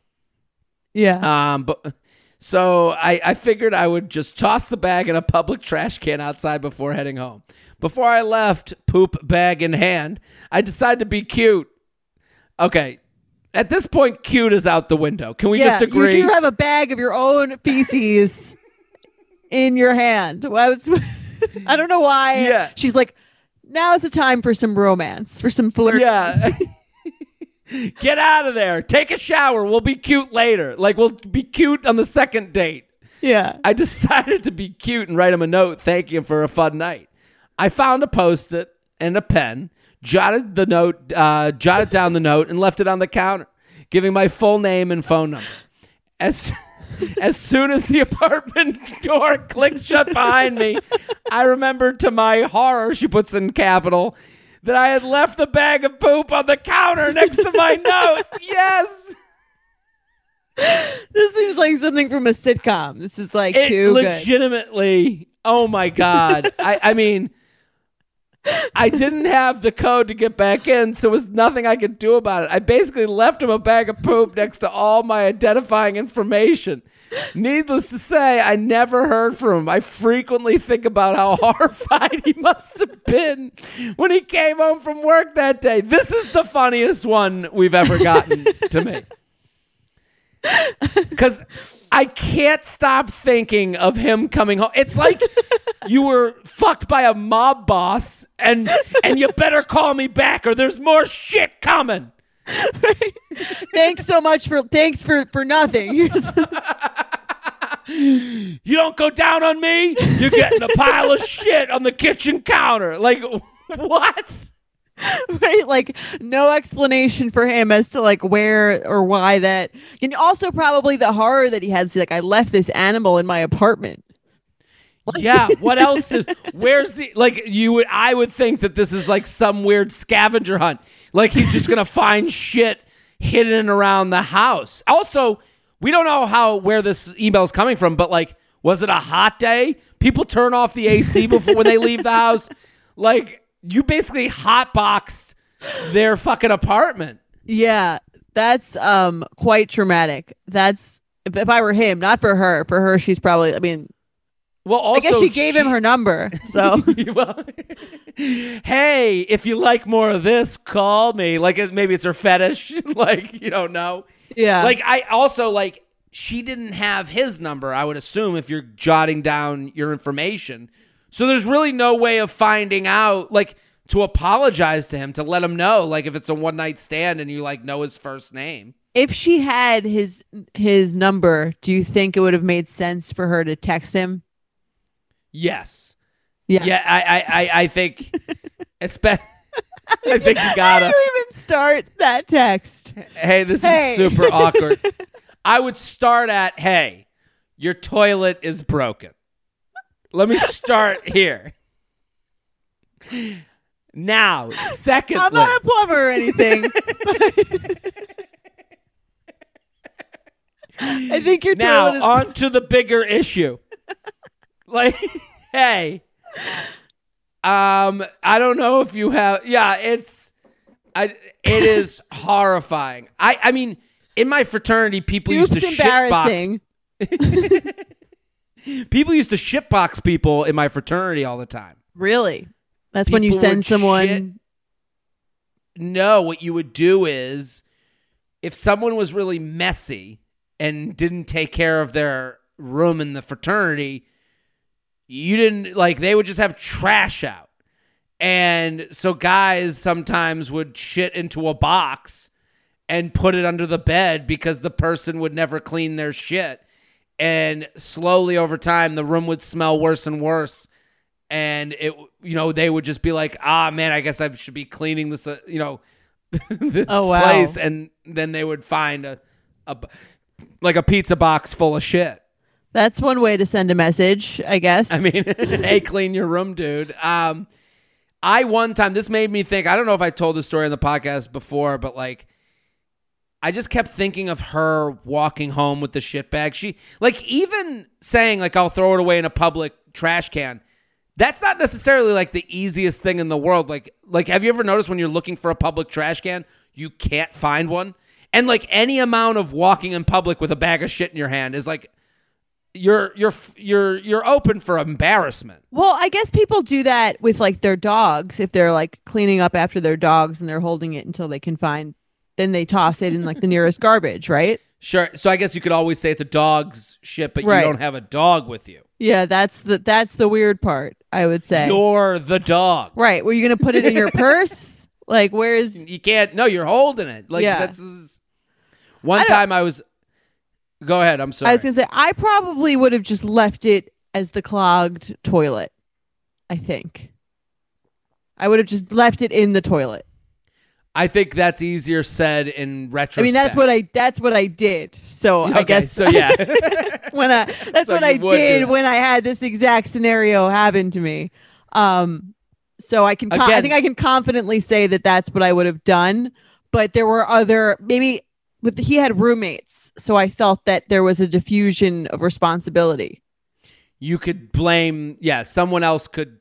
A: Yeah.
B: um, but so I, I figured I would just toss the bag in a public trash can outside before heading home. Before I left, poop bag in hand, I decided to be cute. Okay, at this point, cute is out the window. Can we
A: yeah.
B: just agree?
A: You do have a bag of your own feces in your hand. Well, I, was, I don't know why.
B: Yeah.
A: She's like, now is the time for some romance, for some flirt.
B: yeah. Get out of there. Take a shower. We'll be cute later. Like we'll be cute on the second date.
A: Yeah.
B: I decided to be cute and write him a note thanking him for a fun night. I found a post it and a pen, jotted the note, uh, jotted down the note, and left it on the counter, giving my full name and phone number. As as soon as the apartment door clicked shut behind me, I remembered to my horror, she puts in capital, that I had left the bag of poop on the counter next to my note. Yes.
A: This seems like something from a sitcom. This is like
B: it
A: too good.
B: legitimately oh my god I, I mean i didn't have the code to get back in so there was nothing i could do about it. I basically left him a bag of poop next to all my identifying information. Needless to say i never heard from him. I frequently think about how horrified he must have been when he came home from work that day. This is the funniest one we've ever gotten to me. Because I can't stop thinking of him coming home. It's like you were fucked by a mob boss, and and you better call me back, or there's more shit coming.
A: thanks so much for thanks for for nothing.
B: You don't go down on me, you're getting a pile of shit on the kitchen counter. Like what?
A: right like no explanation for him as to like where or why that and also probably the horror that he has like i left this animal in my apartment
B: Yeah. What else? Is, where's the like? You would. I would think that this is like some weird scavenger hunt. Like he's just gonna find shit hidden around the house. Also, we don't know how where this email is coming from, but like, was it a hot day? People turn off the AC before when they leave the house. Like you basically hotboxed their fucking apartment.
A: yeah that's um quite traumatic that's if, i were him not for her for her she's probably i mean
B: Well,
A: i guess she gave him her number so
B: well, hey, if you like more of this, call me. Like maybe it's her fetish. like you don't know.
A: yeah
B: Like I also like she didn't have his number. I would assume if you're jotting down your information, so there's really no way of finding out. Like to apologize to him to let him know. Like if it's a one night stand and you like know his first name.
A: if she had his his number do you think it would have made sense for her to text him
B: Yes.
A: Yes.
B: Yeah. I I I, I think. espe- I think you gotta.
A: How do you even start that text
B: Hey, this
A: Hey.
B: is super awkward. I would start at, hey, your toilet is broken. Let me start here. Now, secondly,
A: i'm not a plumber or anything i think your
B: now
A: toilet is
B: on to the bigger issue. Like, hey, um, I don't know if you have. Yeah, it's, I, it is horrifying. I, I mean, in my fraternity, people used to shitbox People used to shitbox people in my fraternity all the time.
A: Really? That's when you send someone.
B: shit- No, what you would do is if someone was really messy and didn't take care of their room in the fraternity, you didn't like they would just have trash out. And so guys sometimes would shit into a box and put it under the bed because the person would never clean their shit. And slowly over time, the room would smell worse and worse. And it, you know, they would just be like, ah, man, I guess I should be cleaning this, uh, you know, this
A: Oh, wow.
B: place. And then they would find a, a, like a pizza box full of shit.
A: That's one way to send a message, I guess.
B: I mean, hey, clean your room, dude. Um, I one time this made me think. I don't know if I told this story on the podcast before, but like, I just kept thinking of her walking home with the shit bag. She like even saying like I'll throw it away in a public trash can. That's not necessarily like the easiest thing in the world. Like like have you ever noticed when you're looking for a public trash can, you can't find one? And like any amount of walking in public with a bag of shit in your hand is like you're you're you're you're open for embarrassment.
A: Well, I guess people do that with like their dogs if they're like cleaning up after their dogs and they're holding it until they can find then they toss it in like the nearest garbage, right?
B: Sure. So I guess you could always say it's a dog's shit, but
A: Right.
B: you don't have a dog with you.
A: Yeah, that's the that's the weird part, I would say.
B: You're the dog.
A: right. Were you gonna put it in your purse? Like where's
B: You can't. No, you're holding it. Like
A: Yeah.
B: that's one
A: I
B: time I was. Go ahead. I'm sorry.
A: I was gonna say I probably would have just left it as the clogged toilet. I think. I would have just left it in the toilet.
B: I think that's easier said in retrospect.
A: I mean, that's what I that's what I did. So I guess
B: so. Yeah.
A: when I that's
B: So
A: what I
B: you would do
A: did when I had this exact scenario happen to me. Um, so I can con- I think I can confidently say that that's what I would have done. But there were other maybe with he had roommates, so I felt that there was a diffusion of responsibility.
B: you could blame. Yeah, someone else could.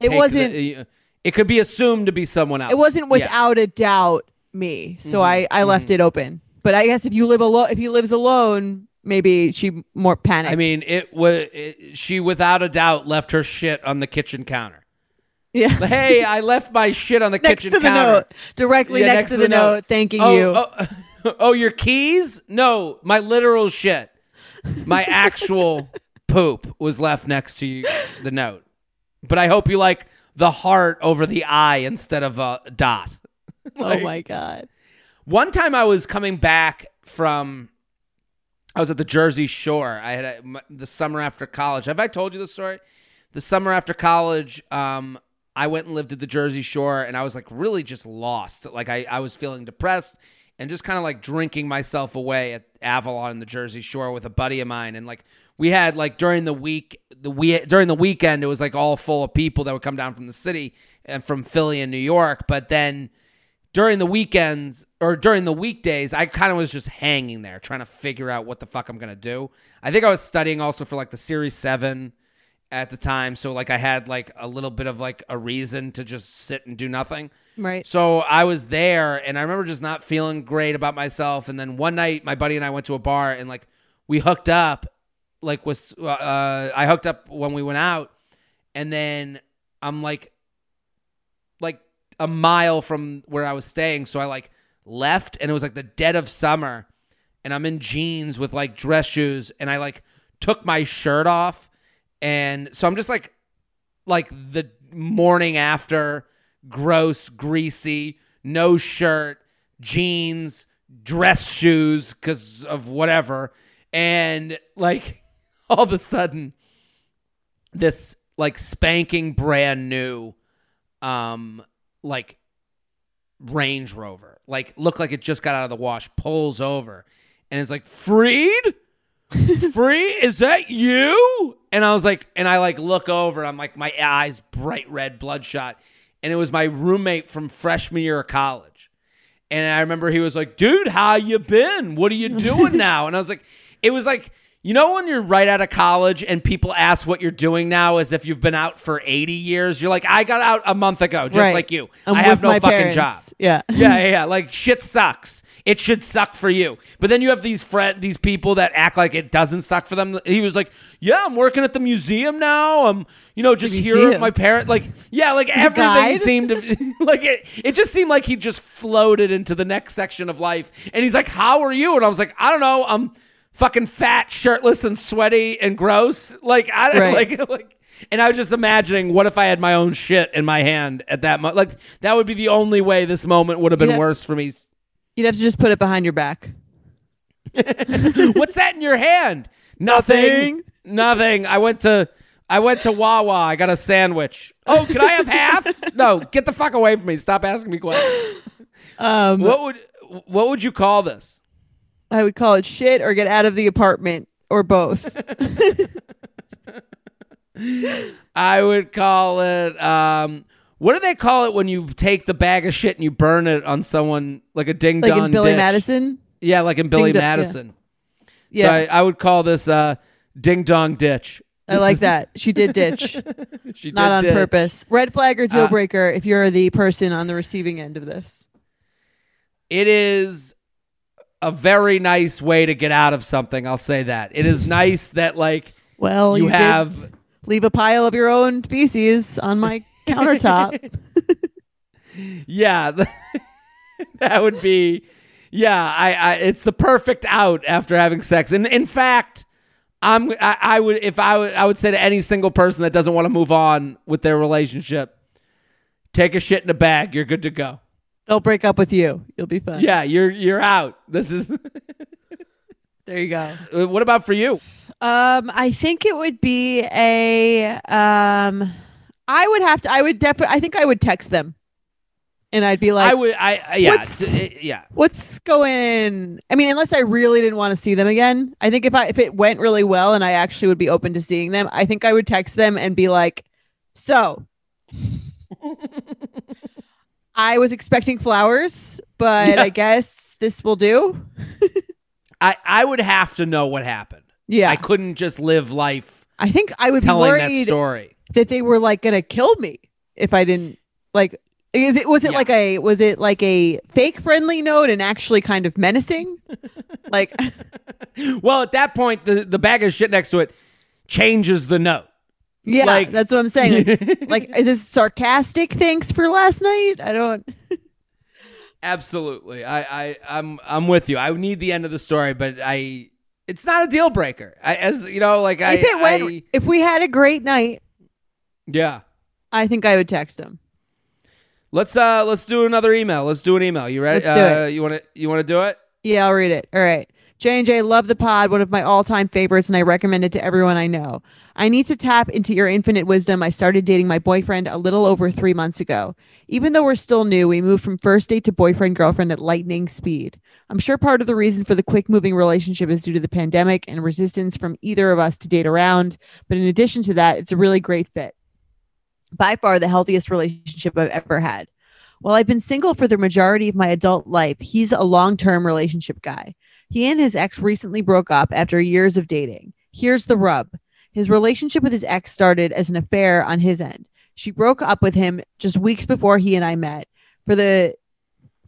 A: It wasn't
B: the- uh, it could be assumed to be someone else.
A: it wasn't
B: Yeah.
A: without a doubt me, so
B: Mhm,
A: I I left it open. But I guess if you live alone, if he lives alone, maybe she more panicked.
B: I mean, it was. She without a doubt left her shit on the kitchen counter.
A: yeah.
B: hey, I left my shit on the
A: next
B: kitchen
A: to the
B: counter.
A: note, directly
B: Yeah,
A: next, to the, note, thanking
B: oh,
A: you.
B: Oh, oh, your keys? No, my literal shit. My actual poop was left next to you, the note. But I hope you like the heart over the eye instead of a dot.
A: oh my god.
B: One time I was coming back from, I was at the Jersey Shore. I had a, m- the summer after college. Have I told you the story? The summer after college, um, I went and lived at the Jersey Shore, and I was like really just lost. Like I, I was feeling depressed and just kind of like drinking myself away at Avalon in the Jersey Shore with a buddy of mine, and like we had like during the week, the we during the weekend, it was like all full of people that would come down from the city and from Philly and New York, but then during the weekends or during the weekdays, I kind of was just hanging there trying to figure out what the fuck I'm gonna do. I think I was studying also for like the Series Seven at the time, so like I had like a little bit of like a reason to just sit and do nothing.
A: Right.
B: So I was there, and I remember just not feeling great about myself. And then one night, my buddy and I went to a bar, and like we hooked up. Like was uh, I hooked up when we went out, and then I'm like, like a mile from where I was staying. So I like left, and it was like the dead of summer, and I'm in jeans with like dress shoes, and I like took my shirt off, and so I'm just like like the morning after, gross, greasy, no shirt, jeans, dress shoes because of whatever. And like all of a sudden, this like spanking brand new, um, like Range Rover, like looked like it just got out of the wash, pulls over, and it's like, Freid? free? Is that you? And i was like and i like look over i'm like my eyes bright red bloodshot and it was my roommate from freshman year of college. And i remember he was like dude how you been? What are you doing now? And i was like it was like you know when you're right out of college and people ask what you're doing now as if you've been out for 80 years you're like i got out a month ago just
A: Right.
B: like you
A: I'm
B: i have no fucking
A: parents.
B: job
A: Yeah.
B: yeah, yeah, yeah. Like shit sucks. it should suck for you. But then you have these friend, these people that act like it doesn't suck for them. He was like, "Yeah, I'm working at the museum now. I'm, you know, just here with my parent. Like, yeah, like everything
A: guide?
B: seemed to like it. It just seemed like he just floated into the next section of life. And he's like, "How are you?" And I was like, "I don't know. I'm fucking fat, shirtless, and sweaty and gross. Like, I don't
A: Right.
B: like like." And I was just imagining, what if I had my own shit in my hand at that moment? Like that would be the only way this moment would have been
A: Yeah.
B: worse for me.
A: You'd have to just put it behind your back.
B: What's that in your hand? Nothing. Nothing. I went to I went to Wawa. I got a sandwich. Oh, can I have half? no, get the fuck away from me. Stop asking me questions.
A: Um,
B: What would what would you call this?
A: I would call it shit or get out of the apartment or both.
B: I would call it um what do they call it when you take the bag of shit and you burn it on someone like a ding dong?
A: like
B: dong
A: Billy
B: ditch?
A: Madison.
B: Yeah, like in Billy
A: dong- yeah.
B: Madison.
A: Yeah,
B: So I, I would call this uh ding dong ditch.
A: I like
B: is-
A: that. She did ditch,
B: She
A: not on
B: ditch.
A: purpose. Red flag or deal
B: Uh,
A: breaker if you're the person on the receiving end of this.
B: it is a very nice way to get out of something. I'll say that. It is nice that like
A: Well,
B: you,
A: you,
B: have
A: leave a pile of your own feces on my countertop.
B: yeah, that would be yeah, I, I it's the perfect out after having sex. And in fact, I'm I, I would if I would I would say to any single person that doesn't want to move on with their relationship, take a shit in a bag, you're good to go.
A: They'll break up with you. You'll be fine.
B: Yeah, you're you're out. This is
A: There you go.
B: what about for you?
A: Um, I think it would be a um I would have to I would definitely I think I would text them. And I'd be like
B: I would I I- yeah,
A: what's-
B: yeah.
A: what's going I mean, unless I really didn't want to see them again. I think if I if it went really well and I actually would be open to seeing them, I think I would text them and be like, "So, I was expecting flowers, but
B: Yeah.
A: I guess this will do."
B: I I would have to know what happened.
A: Yeah.
B: I couldn't just live life
A: I think I would be
B: telling that
A: worried
B: story.
A: that they were like going to kill me if I didn't like is it was it
B: Yeah.
A: like a was it like a fake friendly note and actually kind of menacing? like
B: Well, at that point, the the bag of shit next to it changes the note.
A: Yeah,
B: Like-
A: that's what I'm saying. Like, like, is this sarcastic? Thanks for last night. I don't.
B: Absolutely, I I I'm I'm with you. I need the end of the story, but I it's not a deal breaker. I as you know, like I
A: if it went,
B: I-
A: if we had a great night,
B: yeah.
A: I think I would text him.
B: Let's uh let's do another email. Let's do an email. You ready?
A: Let's do
B: uh,
A: it.
B: You want to you want to do it?
A: Yeah, I'll read it. All right. J and J, love the pod, one of my all-time favorites, and I recommend it to everyone I know. I need to tap into your infinite wisdom. I started dating my boyfriend a little over three months ago. Even though we're still new, we moved from first date to boyfriend girlfriend at lightning speed. I'm sure part of the reason for the quick-moving relationship is due to the pandemic and resistance from either of us to date around. But in addition to that, it's a really great fit. By far, the healthiest relationship I've ever had. While I've been single for the majority of my adult life, he's a long-term relationship guy. He and his ex recently broke up after years of dating. Here's the rub his relationship with his ex started as an affair on his end. She broke up with him just weeks before he and I met. For the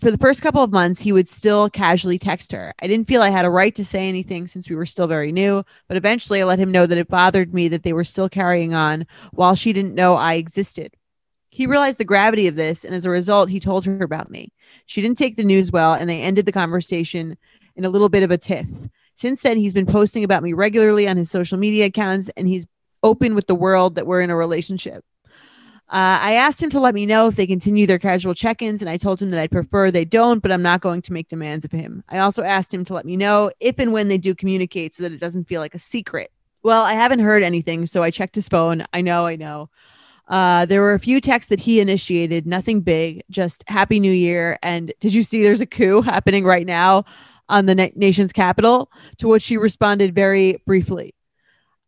A: for the first couple of months, he would still casually text her. I didn't feel I had a right to say anything since we were still very new, but eventually I let him know that it bothered me that they were still carrying on while she didn't know I existed. He realized the gravity of this, and as a result, he told her about me. She didn't take the news well, and they ended the conversation in a little bit of a tiff. Since then, he's been posting about me regularly on his social media accounts, and he's open with the world that we're in a relationship. Uh, I asked him to let me know if they continue their casual check ins, and I told him that I'd prefer they don't, but I'm not going to make demands of him. I also asked him to let me know if and when they do communicate so that it doesn't feel like a secret. Well, I haven't heard anything, so I checked his phone. I know, I know. Uh, there were a few texts that he initiated, nothing big, just Happy New Year. And did you see there's a coup happening right now on the na- nation's capital? To which she responded very briefly.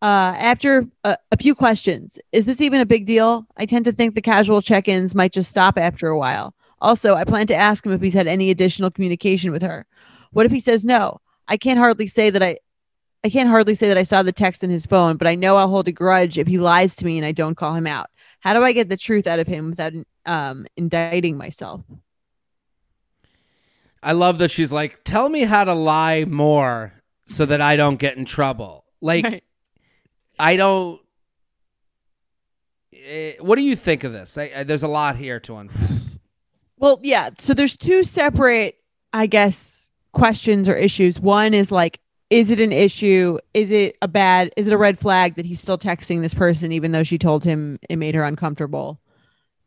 A: Uh, after a, a few questions, is this even a big deal? I tend to think the casual check ins might just stop after a while. Also, I plan to ask him if he's had any additional communication with her. What if he says no? I can't hardly say that I. I can't hardly say that I saw the text in his phone, but I know I'll hold a grudge if he lies to me and I don't call him out. How do I get the truth out of him without um, indicting myself?
B: I love that she's like, "Tell me how to lie more so that I don't get in trouble." Like,
A: Right.
B: I don't. Eh, what do you think of this? I, I, there's a lot here to unpack.
A: Well, yeah. So there's two separate, I guess, questions or issues. One is like, is it an issue? Is it a bad? Is it a red flag that he's still texting this person even though she told him it made her uncomfortable?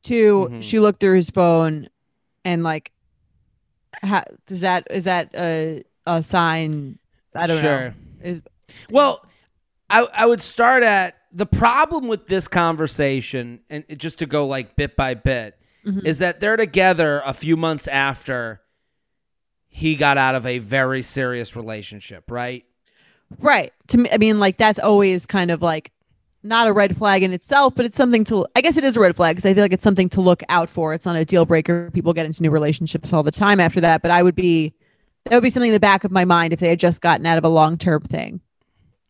A: 2
B: Mhm.
A: she looked through his phone, and like, ha, does that is that a a sign? I don't
B: Sure.
A: know. Is,
B: Well, I I would start at the problem with this conversation, and just to go like bit by bit,
A: Mhm.
B: is that they're together a few months after he got out of a very serious relationship, right?
A: Right. To me, I mean, like that's always kind of like not a red flag in itself, but it's something to. I guess it is a red flag because I feel like it's something to look out for. It's not a deal breaker. People get into new relationships all the time after that. But I would be that would be something in the back of my mind if they had just gotten out of a long term thing.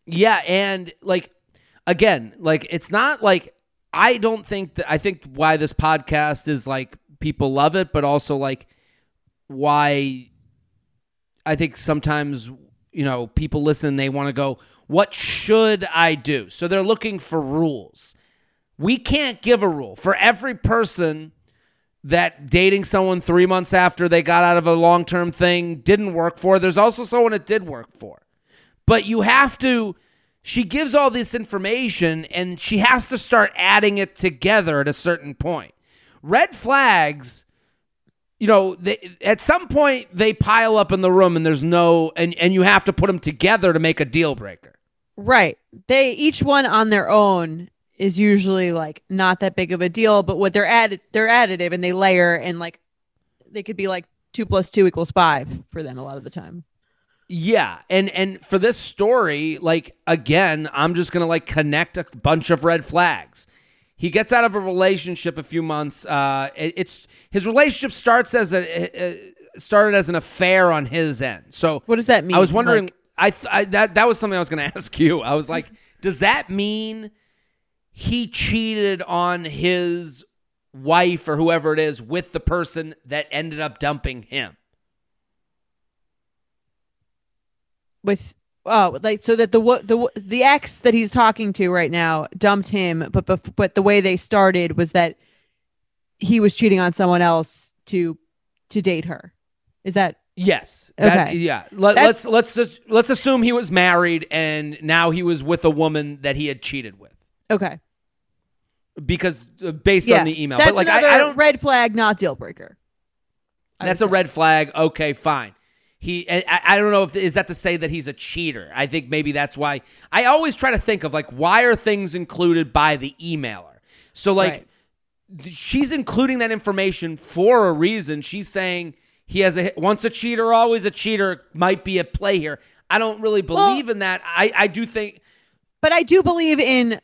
B: Yeah, and like again, like it's not like I don't think that I think why this podcast is like people love it, but also like why I think sometimes you know people listen they want to go what should I do? So they're looking for rules. We can't give a rule for every person that dating someone 3 months after they got out of a long-term thing didn't work for. There's also someone it did work for but you have to she gives all this information and she has to start adding it together at a certain point red flags you know they, at some point they pile up in the room and there's no and and you have to put them together to make a deal breaker
A: Right. They each one on their own is usually like not that big of a deal, but what they're added they're additive and they layer and like they could be like two plus two equals five for them a lot of the time.
B: yeah and and for this story like again i'm just gonna like connect a bunch of red flags he gets out of a relationship a few months uh it- it's his relationship starts as a uh, started as an affair on his end so
A: What does that mean?
B: I was wondering.
A: Like-
B: I, th- I that that was something I was going to ask you. I was like, does that mean he cheated on his wife or whoever it is with the person that ended up dumping him?
A: with oh like so that the the the ex that he's talking to right now dumped him but but but the way they started was that he was cheating on someone else to to date her is that
B: Yes. That-
A: Okay.
B: yeah. Let, let's let's just let's assume he was married and now he was with a woman that he had cheated with
A: okay
B: because uh, based
A: yeah
B: on the email.
A: that's
B: but like
A: another
B: I, I don't.
A: red flag not deal breaker I
B: That's a
A: say.
B: red flag. Okay, fine. He, I, I don't know if is that to say that he's a cheater. I think maybe that's why. I always try to think of like why are things included by the emailer. So like,
A: Right.
B: she's including that information for a reason. She's saying he has a once a cheater, always a cheater. Might be a play here. I don't really believe in that. I, I do think.
A: but I do believe in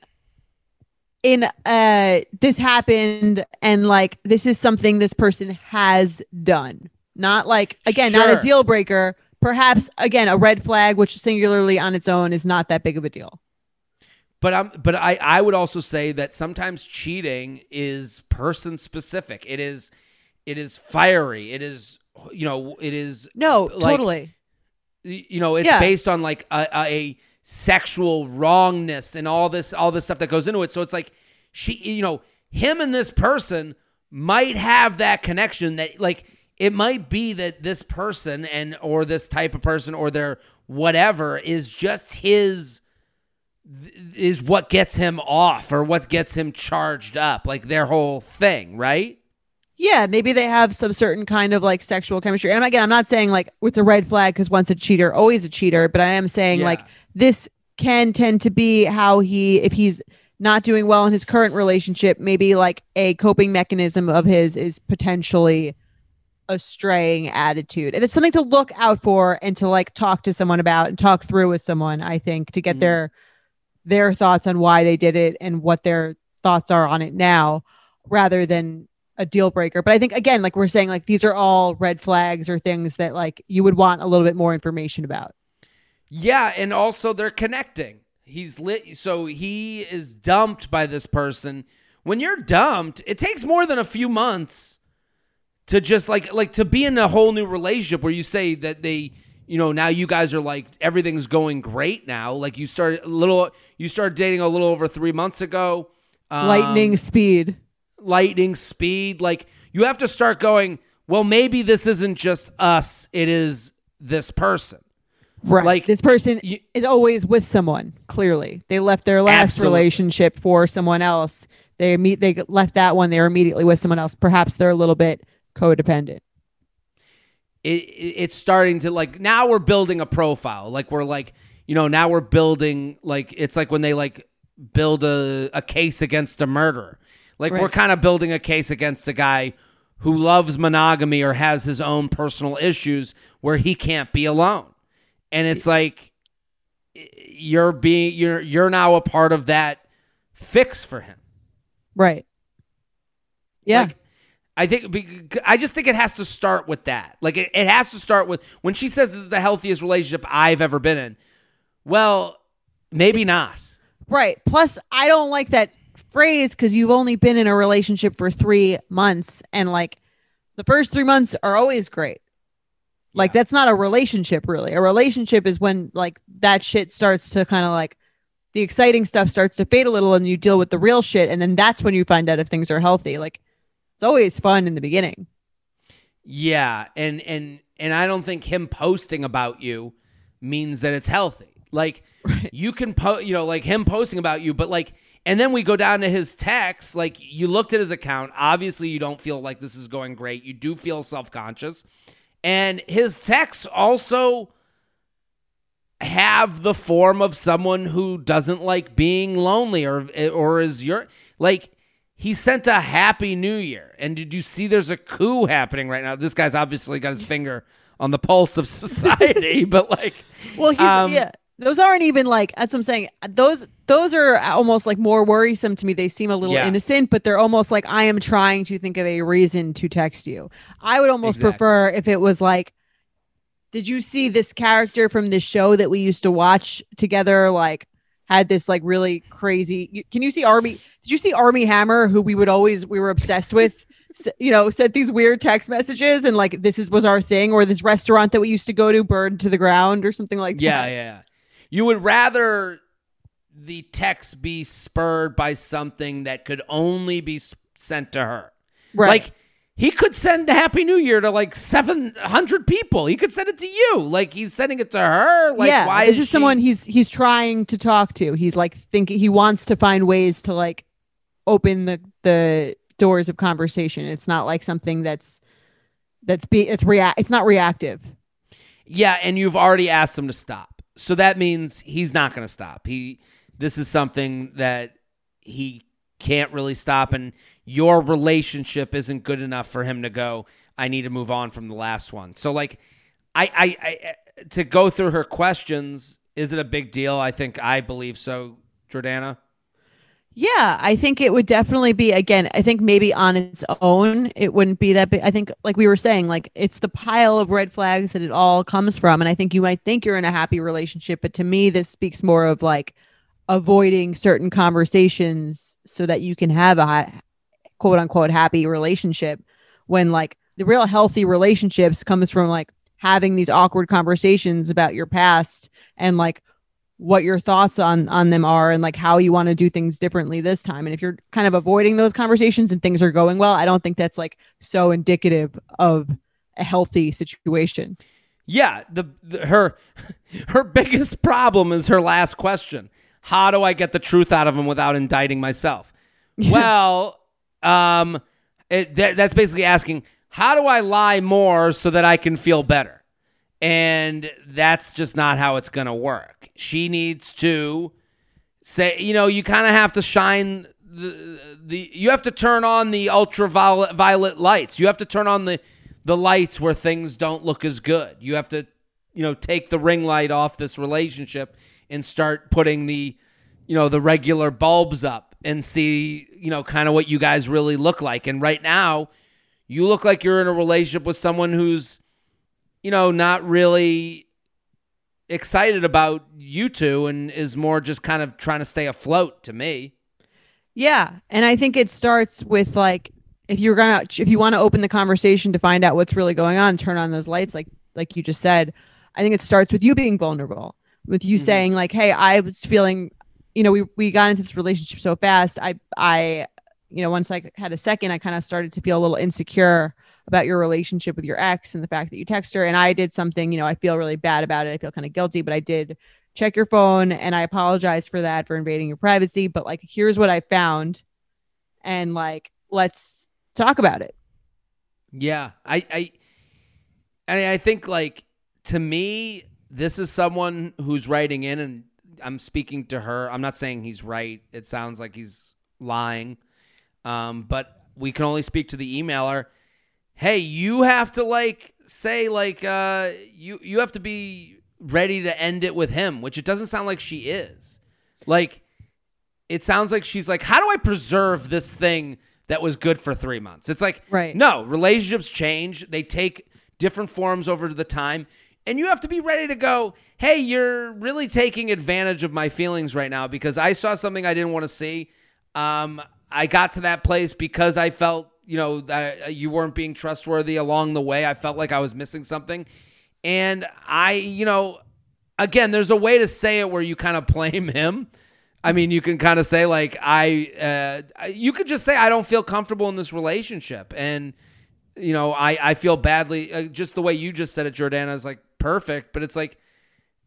A: in uh this happened and like this is something this person has done. Not like again, not a deal breaker. Perhaps again a red flag which singularly on its own is not that big of a deal.
B: But I'm but I, I would also say that sometimes cheating is person specific. It is it is fiery. It is you know, it is
A: No,
B: like,
A: totally.
B: you know it's
A: Yeah.
B: based on like a, a sexual wrongness and all this all this stuff that goes into it so it's like she you know him and this person might have that connection that like it might be that this person and or this type of person or their whatever is just his is what gets him off or what gets him charged up like their whole thing right
A: Yeah, maybe they have some certain kind of like sexual chemistry. And again, I'm not saying like it's a red flag because once a cheater, always a cheater, but I am saying
B: Yeah.
A: like this can tend to be how he, if he's not doing well in his current relationship, maybe like a coping mechanism of his is potentially a straying attitude. And it's something to look out for and to like talk to someone about and talk through with someone, I think, to get
B: Mhm.
A: their their thoughts on why they did it and what their thoughts are on it now rather than a deal breaker. But I think again, like we're saying, like these are all red flags or things that like you would want a little bit more information about.
B: Yeah, and also they're connecting. He's lit so he is dumped by this person. When you're dumped, it takes more than a few months to just like like to be in a whole new relationship where you say that they you know now you guys are like everything's going great now like you started a little you started dating a little over three months ago um,
A: Lightning speed.
B: Lightning speed like you have to start going well maybe this isn't just us it is this person
A: Right.
B: Like,
A: this person
B: you-
A: is always with someone. Clearly, they left their last
B: Absolutely.
A: relationship for someone else. They meet. They left that one. They were immediately with someone else. Perhaps they're a little bit codependent.
B: it, it it's starting to like now we're building a profile like we're like you know now we're building like it's like when they like build a, a case against a murderer like we're kind of building a case against a guy who loves monogamy or has his own personal issues where he can't be alone and it's like you're being you're you're now a part of that fix for him
A: Right. Yeah.
B: Like, I think I just think it has to start with that. Like it, it has to start with when she says this is the healthiest relationship I've ever been in. Well, maybe not.
A: Right. Plus, I don't like that phrase because you've only been in a relationship for three months, and like the first three months are always great. Like
B: Yeah.
A: that's not a relationship, really. A relationship is when like that shit starts to kind of like the exciting stuff starts to fade a little, and you deal with the real shit, and then that's when you find out if things are healthy. Like it's always fun in the beginning.
B: Yeah, and and and I don't think him posting about you means that it's healthy. Like
A: Right.
B: you can post, you know, like him posting about you, but like and then we go down to his text, like you looked at his account, obviously you don't feel like this is going great. You do feel self-conscious. And his texts also have the form of someone who doesn't like being lonely or or is your like he sent a happy new year and did you see there's a coup happening right now this guy's obviously got his finger on the pulse of society but like
A: Well, he's
B: Um,
A: yeah. Those aren't even like that's what I'm saying. Those those are almost like more worrisome to me. They seem a little
B: Yeah.
A: innocent, but they're almost like I am trying to think of a reason to text you. I would almost
B: Exactly.
A: prefer if it was like, did you see this character from this show that we used to watch together? Like had this like really crazy. Can you see Armie? Did you see Armie Hammer, who we would always we were obsessed with? You know, sent these weird text messages and like this is was our thing, or this restaurant that we used to go to burned to the ground, or something like
B: yeah
A: that.
B: Yeah, yeah you would rather the text be spurred by something that could only be sent to her
A: Right.
B: like he could send a happy new year to like 700 people he could send it to you like he's sending it to her like
A: yeah,
B: why
A: this
B: is
A: is
B: she-
A: someone he's he's trying to talk to. He's like thinking he wants to find ways to like open the the doors of conversation. It's not like something that's that's be it's react it's not reactive.
B: Yeah, and you've already asked him to stop. So that means he's not going to stop. He this is something that he can't really stop and your relationship isn't good enough for him to go I need to move on from the last one. So like I I, I uh, to go through her questions is it a big deal? I think I believe so, Jordana.
A: Yeah, I think it would definitely be again, I think maybe on its own it wouldn't be that big. I think like we were saying like it's the pile of red flags that it all comes from and I think you might think you're in a happy relationship, but to me this speaks more of like avoiding certain conversations so that you can have a quote unquote happy relationship when like the real healthy relationships comes from like having these awkward conversations about your past and like what your thoughts on on them are and like how you want to do things differently this time and if you're kind of avoiding those conversations and things are going well i don't think that's like so indicative of a healthy situation
B: Yeah, the, the her her biggest problem is her last question. How do I get the truth out of him without indicting myself? Well, um, it, that, that's basically asking how do I lie more so that I can feel better, and that's just not how it's gonna work. She needs to say, you know, you kind of have to shine the the you have to turn on the ultraviolet violet lights. You have to turn on the the lights where things don't look as good. You have to, you know, take the ring light off this relationship and start putting the, you know, the regular bulbs up and see, you know, kind of what you guys really look like. And right now, you look like you're in a relationship with someone who's, you know, not really excited about you two and is more just kind of trying to stay afloat to me.
A: yeah and i think it starts with like
F: if you're gonna if you want to open the conversation to find out what's really going on, turn on those lights, like like you just said. I think it starts with you being vulnerable, with you
B: Mhm.
F: saying like, "Hey, I was feeling, you know, we we got into this relationship so fast. I I, you know, once I had a second, I kind of started to feel a little insecure about your relationship with your ex and the fact that you text her. And I did something, you know, I feel really bad about it. I feel kind of guilty, but I did check your phone and I apologize for that for invading your privacy. But like, here's what I found, and like, let's talk about it.
B: Yeah, I, I, I, I think like to me, this is someone who's writing in, and I'm speaking to her. I'm not saying he's right. It sounds like he's lying, um, but we can only speak to the emailer. Hey, you have to like say like uh, you you have to be ready to end it with him, which it doesn't sound like she is. Like it sounds like she's like, how do I preserve this thing that was good for three months? It's like,
F: Right.
B: No, relationships change. They take different forms over the time. And you have to be ready to go, hey, you're really taking advantage of my feelings right now because I saw something I didn't want to see. Um, I got to that place because I felt, you know, that you weren't being trustworthy along the way. I felt like I was missing something. And I, you know, again, there's a way to say it where you kind of blame him. I mean, you can kind of say like I, uh, you could just say I don't feel comfortable in this relationship, and you know I I feel badly. Uh, just the way you just said it, Jordana is like perfect, but it's like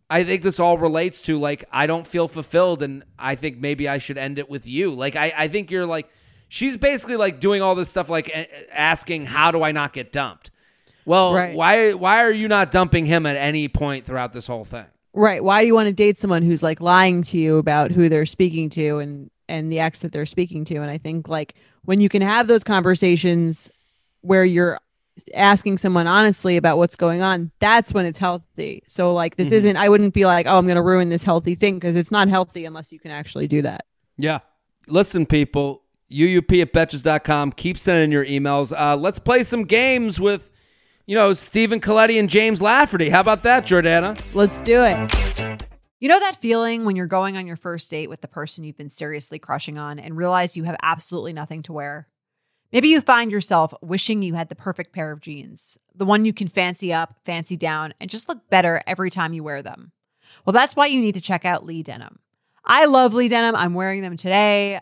B: I think this all relates to like I don't feel fulfilled, and I think maybe I should end it with you. Like I I think you're like she's basically like doing all this stuff like asking how do I not get dumped. Well,
F: Right.
B: why why are you not dumping him at any point throughout this whole thing?
F: Right. Why do you want to date someone who's like lying to you about who they're speaking to and and the ex that they're speaking to? And I think like when you can have those conversations where you're asking someone honestly about what's going on, that's when it's healthy. So like this
B: Mhm.
F: isn't I wouldn't be like, "Oh, I'm going to ruin this healthy thing" because it's not healthy unless you can actually do that.
B: Yeah. Listen, people, UUP at Betches.com. Keep sending your emails. Uh, let's play some games with, you know, Stephen Colletti and James Lafferty. How about that, Jordana?
F: Let's do it.
A: You know that feeling when you're going on your first date with the person you've been seriously crushing on and realize you have absolutely nothing to wear? Maybe you find yourself wishing you had the perfect pair of jeans, the one you can fancy up, fancy down, and just look better every time you wear them. Well, that's why you need to check out Lee Denim. I love Lee Denim. I'm wearing them today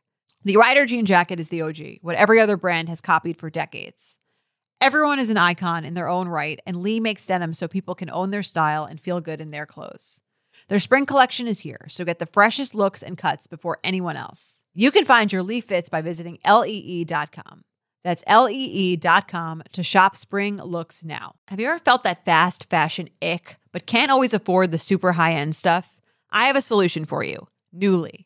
A: The Rider jean jacket is the OG, what every other brand has copied for decades. Everyone is an icon in their own right, and Lee makes denim so people can own their style and feel good in their clothes. Their spring collection is here, so get the freshest looks and cuts before anyone else. You can find your Lee fits by visiting lee.com. That's lee.com to shop spring looks now. Have you ever felt that fast fashion ick, but can't always afford the super high end stuff? I have a solution for you Nuuly.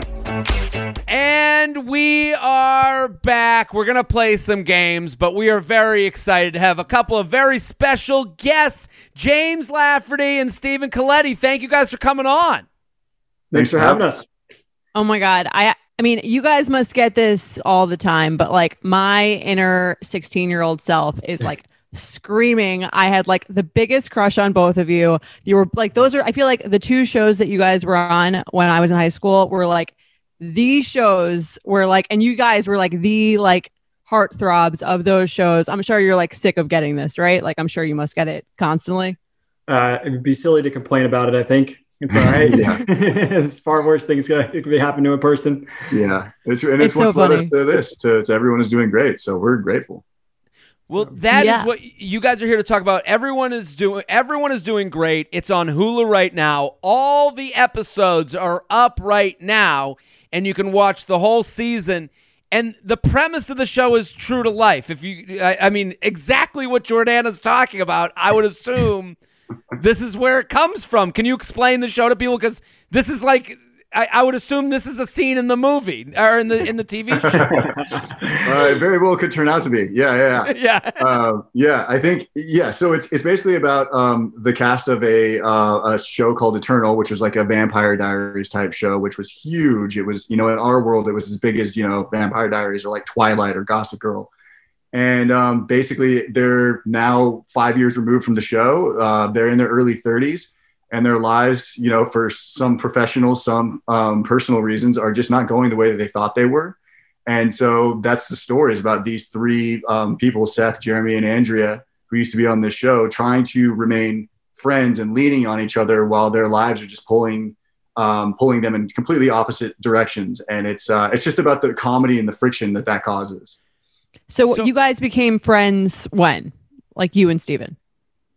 B: And And we are back. We're going to play some games, but we are very excited to have a couple of very special guests James Lafferty and Stephen Colletti. Thank you guys for coming on.
G: Thanks for having us.
A: Oh my god. I I mean, you guys must get this all the time, but like my inner 16-year-old self is like screaming. I had like the biggest crush on both of you. You were like those are I feel like the two shows that you guys were on when I was in high school were like these shows were like and you guys were like the like heartthrobs of those shows. I'm sure you're like sick of getting this, right? Like I'm sure you must get it constantly.
G: Uh, it would be silly to complain about it. I think it's all right.
H: Yeah.
G: it's far worse things that could be happen to a person.
H: Yeah, it's and it's,
A: It's so
H: what's led us
A: funny.
H: to this. To, to everyone is doing great, so we're grateful.
B: Well, that is
A: Yeah.
B: what you guys are here to talk about. Everyone is doing everyone is doing great. It's on Hulu right now. All the episodes are up right now and you can watch the whole season. And the premise of the show is true to life. If you I, I mean exactly what Jordana's talking about, I would assume this is where it comes from. Can you explain the show to people cuz this is like I, I would assume this is a scene in the movie or in the in the TV show.
H: Uh, it very well could turn out to be. Yeah, yeah, yeah.
B: yeah.
H: uh, yeah, I think yeah. So it's it's basically about um, the cast of a uh, a show called Eternal, which was like a Vampire Diaries type show, which was huge. It was you know in our world it was as big as you know Vampire Diaries or like Twilight or Gossip Girl. And um, basically, they're now five years removed from the show. Uh, they're in their early 30s, and their lives, you know, for some professional, some um, personal reasons, are just not going the way that they thought they were. And so that's the story is about these three um, people, Seth, Jeremy, and Andrea, who used to be on this show, trying to remain friends and leaning on each other while their lives are just pulling um, pulling them in completely opposite directions. And it's uh, it's just about the comedy and the friction that that causes.
A: So,
B: So-
A: you guys became friends when? Like you and Stephen.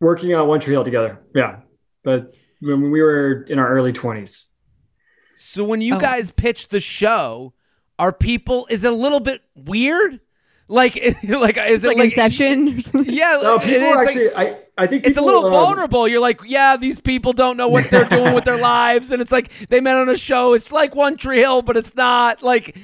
G: Working on One Tree Hill together. Yeah, but when we were in our early twenties.
B: So when you
A: Oh.
B: guys pitch the show, are people is it a little bit weird? Like like is
A: It's
B: it
A: like
B: like
A: Inception or something.
B: Yeah,
G: No,
B: it-
G: people
B: it's, like-
G: actually. I I think
B: it's a little
G: um,
B: vulnerable. You're like, yeah, these people don't know what they're doing with their lives, and it's like they met on a show. It's like One Tree Hill, but it's not. Like,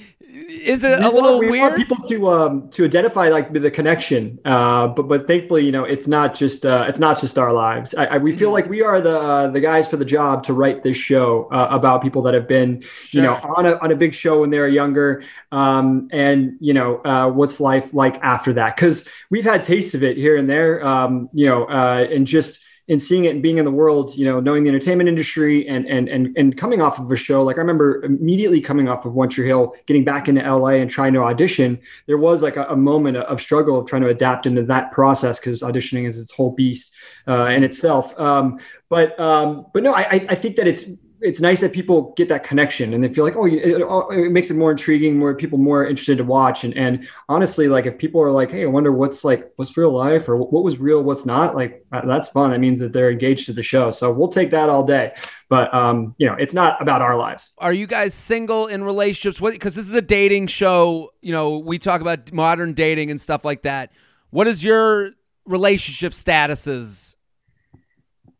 B: is it
G: we
B: a
G: want-
B: little
G: we want people to um to identify like the connection uh but but thankfully you know it's not just uh it's not just our lives. I, I we feel like we are the uh, the guys for the job to write this show uh, about people that have been you know on a on a big show when they were younger um and you know uh what's life like after that? Because we've had tastes of it here and there um you know uh and just in seeing it and being in the world, you know, knowing the entertainment industry and and and and coming off of a show, like I remember immediately coming off of One Tree Hill, getting back into LA and trying to audition. There was like a, a moment of struggle of trying to adapt into that process because auditioning is its whole beast uh, in itself. Um, but um, but no, I- I think that it's it's nice that people get that connection and they feel like oh it, it, makes it more intriguing, more people more interested to watch. And and honestly, like if people are like, hey, I wonder what's like what's real life or what was real, what's not, like uh, that's fun. That means that they're engaged to the show. So we'll take that all day. But um, you know, it's not about our lives.
B: Are you guys single in relationships? What? Because this is a dating show. You know, we talk about modern dating and stuff like that. What is your relationship statuses?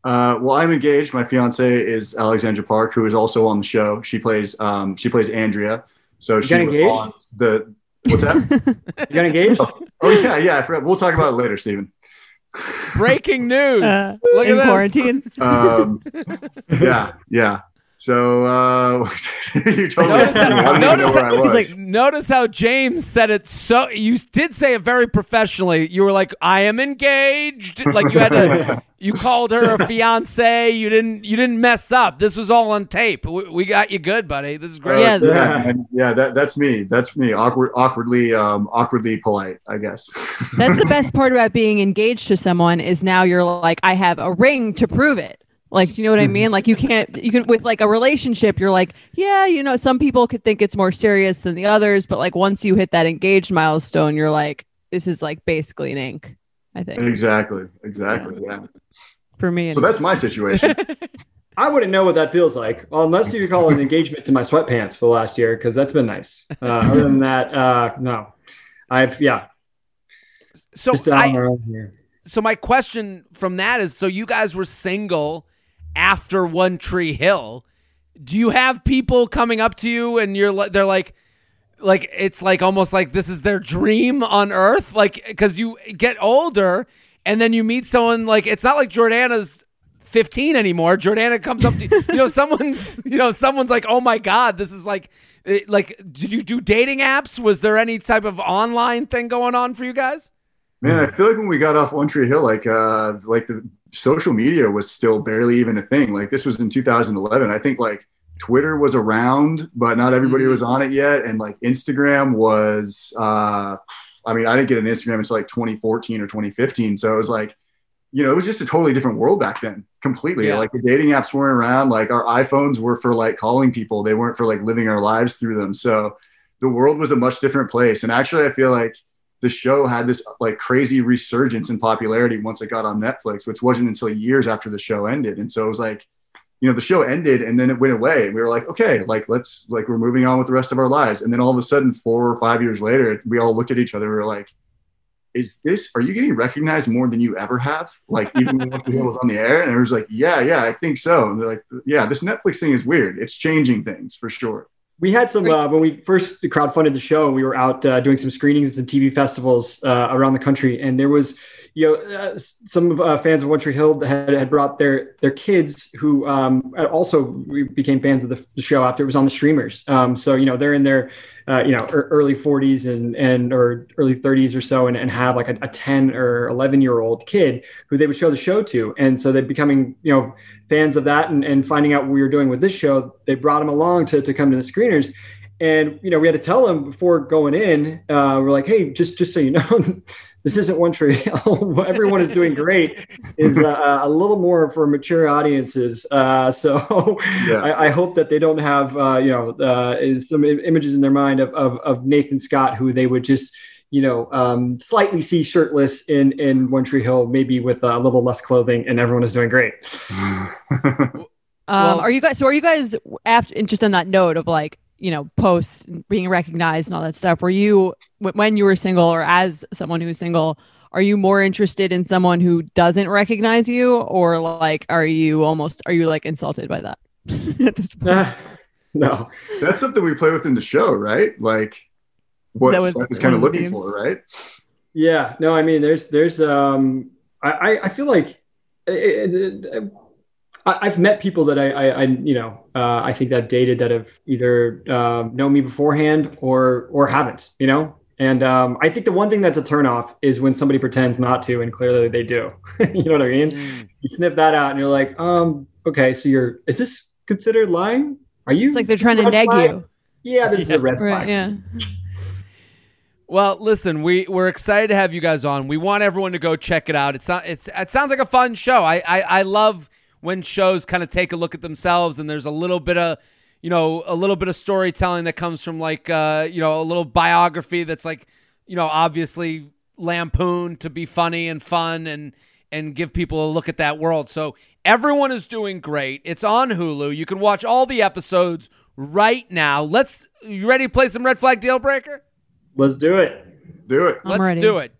H: Uh, well, I'm engaged. My fiance is Alexandra Park, who is also on the show. She plays um, she plays Andrea. So she
G: got engaged?
H: the what's that?
G: You got engaged?
H: oh yeah, yeah. I forgot. We'll talk about it later, Stephen.
B: Breaking news!
A: Uh,
B: Look
A: in
B: at this.
A: quarantine.
H: Um, yeah, yeah. So uh, you totally
B: Notice,
H: I
B: how,
H: even
B: notice,
H: where I
B: how,
H: was.
B: he's like, notice how James said it so. You did say it very professionally. You were like, "I am engaged." Like you had to. you called her a fiance. You didn't. You didn't mess up. This was all on tape. We, we got you good, buddy. This is
H: Uh,
B: great.
A: Yeah.
H: yeah, and- yeah. That that's me. That's me. Awkward, awkwardly, um, awkwardly polite. I guess.
A: That's the best part about being engaged to someone is now you're like, I have a ring to prove it. Like, do you know what I mean? Like, you can't, you can, with like a relationship, you're like, yeah, you know, some people could think it's more serious than the others, but like once you hit that engaged milestone, you're like, this is like basically an ink, I think,
H: exactly. Exactly. Yeah.
A: for me.
H: So that's my situation.
G: I wouldn't know what that feels like, well, unless you call an engagement to my sweatpants for the last year, because that's been nice. Uh, other than that, uh, no. I've yeah,
B: So
G: just on
B: I,
G: here.
B: so my question from that is: so you guys were single after One Tree Hill. Do you have people coming up to you and you're li- they're like, like it's like almost like this is their dream on earth? Like because you get older and then you meet someone like it's not like jordana's 15 anymore. Jordana comes up to you. Know someone's you know someone's like oh my god this is like it- like did you do dating apps? Was there any type of online thing going on for you guys?
H: Man, I feel like when we got off One Tree Hill, like uh, like the social media was still barely even a thing. Like this was in 2011. I think like Twitter was around, but not everybody
B: Mhm.
H: was on it yet. And like Instagram was, uh, I mean, I didn't get an Instagram until like 2014 or 2015. So it was like, you know, it was just a totally different world back then, completely.
B: Yeah.
H: Like the dating apps weren't around. Like our iPhones were for like calling people. They weren't for like living our lives through them. So the world was a much different place. And actually, I feel like the show had this like crazy resurgence in popularity once it got on Netflix, which wasn't until years after the show ended. And so it was like, you know, the show ended and then it went away. And we were like, okay, like let's like we're moving on with the rest of our lives. And then all of a sudden, four or five years later, we all looked at each other. And We were like, is this are you getting recognized more than you ever have? Like even Once the show was on the air, and it was like, yeah, yeah, I think so. And they're like, yeah, this Netflix thing is weird. It's changing things for sure.
G: We had some uh, when we first crowdfunded the show. We were out uh, doing some screenings at some TV festivals uh, around the country, and there was, you know, uh, some uh, fans of One Tree Hill that had, had brought their their kids who um, also became fans of the, the show after it was on the streamers. Um, so you know, they're in their uh, you know ear- early 40s and and or early 30s or so, and, and have like a, a 10 or 11 year old kid who they would show the show to, and so they're becoming you know fans of that and, and finding out what we were doing with this show, they brought them along to, to come to the screeners. And you know, we had to tell them before going in. Uh, we're like, hey, just just so you know, this isn't One Tree. Hill. Everyone is doing great. Is uh, a little more for mature audiences. Uh, so
H: Yeah.
G: I, I hope that they don't have uh, you know uh, some images in their mind of, of of Nathan Scott who they would just you know um, slightly see shirtless in in One Tree Hill, maybe with a little less clothing, and everyone is doing great.
A: Um,
B: Well-
A: are you guys? So are you guys after? and Just on that note of like you know posts being recognized and all that stuff. Were you when you were single or as someone who's single? Are you more interested in someone who doesn't recognize you, or like are you almost are you like insulted by that at this point?
G: no.
H: That's something we play with in the show, right? Like what
A: That was
H: Seth is kind of
A: one of the
H: looking
A: themes.
H: for, right?
G: Yeah, no, I mean, there's, there's, um, I, I, I feel like it, it, it- I, I've met people that I, I, I you know, uh, I think that dated that have either um, known me beforehand or, or haven't, you know. And um, I think the one thing that's a turnoff is when somebody pretends not to, and clearly they do. you know what I mean?
B: Mm.
G: You sniff that out, and you're like, um, okay, so you're, is this considered lying? Are you?
A: It's like they're trying to
G: red
A: neg
G: flag?
A: you,
G: Yeah, this is a red
A: right?
G: flag.
A: Yeah.
B: Well, listen, we we're excited to have you guys on. We want everyone to go check it out. It's not, it's it sounds like a fun show. I I, I love when shows kind of take a look at themselves and there's a little bit of you know a little bit of storytelling that comes from like uh you know a little biography that's like you know obviously lampoon to be funny and fun and and give people a look at that world. So everyone is doing great. It's on Hulu. You can watch all the episodes right now. Let's you ready to play some red flag deal breaker?
G: Let's do it.
H: Do it.
A: I'm
B: Let's
A: ready.
B: do it.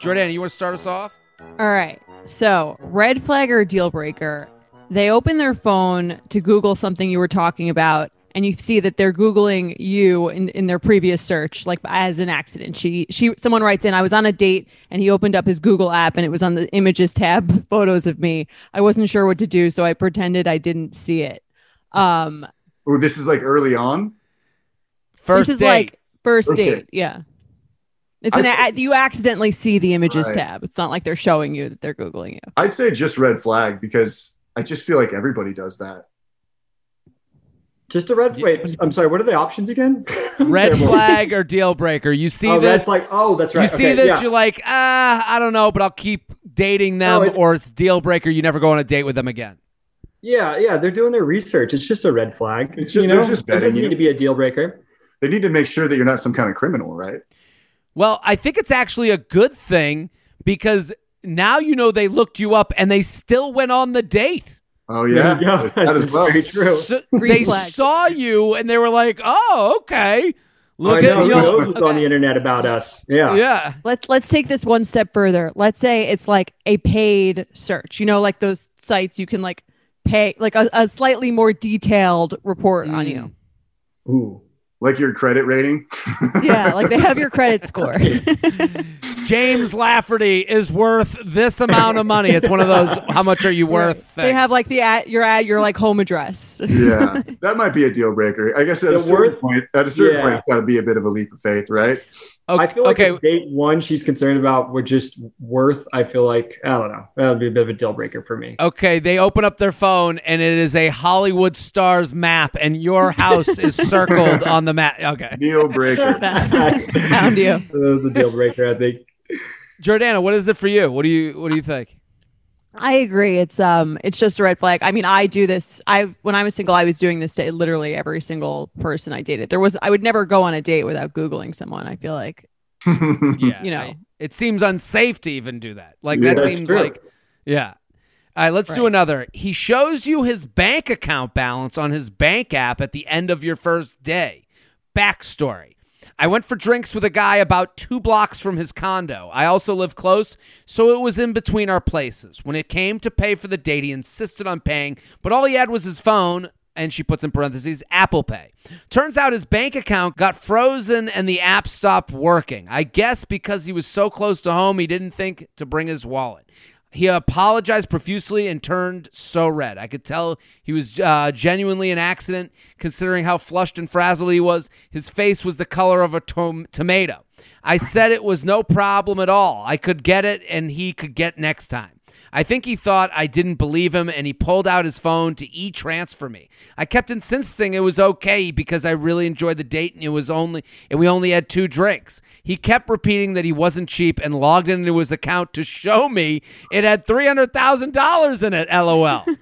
B: Jordan, you want to start us off?
A: All right. So, red flag or deal breaker. They open their phone to Google something you were talking about, and you see that they're Googling you in, in their previous search, like as an accident. She she someone writes in, I was on a date and he opened up his Google app and it was on the images tab photos of me. I wasn't sure what to do, so I pretended I didn't see it. Um
H: Oh, this is like early on.
B: First
A: this is
B: date.
A: like first,
H: First
A: date.
H: date.
A: Yeah. It's an a-
H: think-
A: you accidentally see the images
H: Right.
A: tab. It's not like they're showing you that they're googling you.
H: I'd say just red flag because I just feel like everybody does that.
G: Just a red. Wait, I'm sorry. What are the options again?
B: Red flag or deal breaker. You see
G: oh,
B: this,
G: That's like, oh, that's right.
B: you see
G: Okay,
B: this,
G: yeah.
B: you're like, ah, I don't know, but I'll keep dating them,
G: No, it's-
B: or it's deal breaker. You never go on a date with them again.
G: Yeah, yeah, they're doing their research. It's just a red flag.
H: It's
G: you know,
H: they're just
G: it doesn't
H: vetting
G: need to be a deal breaker.
H: They need to make sure that you're not some kind of criminal, right?
B: Well, I think it's actually a good thing because now you know they looked you up and they still went on the date.
H: Oh yeah,
G: There you go.
H: that
G: That's
H: as well.
G: very true.
B: So they saw you and they were like, "Oh, okay." Look
G: I know,
B: at you
G: who
B: know,
G: knows on the internet about us? Yeah.
B: yeah.
A: Let's let's take this one step further. Let's say it's like a paid search. You know, like those sites you can like pay like a, a slightly more detailed report on
B: Mm.
A: you.
G: Ooh.
H: Like your credit rating.
A: Yeah, like they have your credit score.
B: James Lafferty is worth this amount of money. It's one of those how much are you worth?
A: they have like the at your at your like home address.
H: yeah, that might be a deal breaker. I guess at
G: The
H: a certain
G: worth-
H: point, at a certain
G: Yeah.
H: point, it's got to be a bit of a leap of faith, right?
B: Okay.
G: I feel like
B: okay.
G: date one she's concerned about with just worth, I feel like I don't know. That would be a bit of a deal breaker for me.
B: Okay, they open up their phone and it is a Hollywood stars map, and your house is circled on the map. Okay,
H: Deal breaker.
A: Found you.
G: The deal breaker, I think.
B: Jordana, what is it for you? What do you What do you think?
A: I agree. It's um, it's just a red flag. I mean, I do this. I when I was single, I was doing this to literally every single person I dated. There was I would never go on a date without googling someone. I feel like
B: Yeah,
A: You know.
B: I- it seems unsafe to even do that. Like
H: Yeah,
B: that seems
G: true.
B: like, yeah. All right, let's do another. He shows you his bank account balance on his bank app at the end of your first day. Backstory. I went for drinks with a guy about two blocks from his condo. I also live close, so it was in between our places. When it came to pay for the date, he insisted on paying, but all he had was his phone, and she puts in parentheses, Apple Pay. Turns out his bank account got frozen and the app stopped working. I guess because he was so close to home, he didn't think to bring his wallet. He apologized profusely and turned so red. I could tell he was uh, genuinely an accident, considering how flushed and frazzled he was. His face was the color of a tom- tomato. I said it was no problem at all. I could get it, and he could get next time. I think he thought I didn't believe him, and he pulled out his phone to e-transfer me. I kept insisting it was okay because I really enjoyed the date, and it was only and we only had two drinks. He kept repeating that he wasn't cheap, and logged into his account to show me it had three hundred thousand dollars in it. LOL.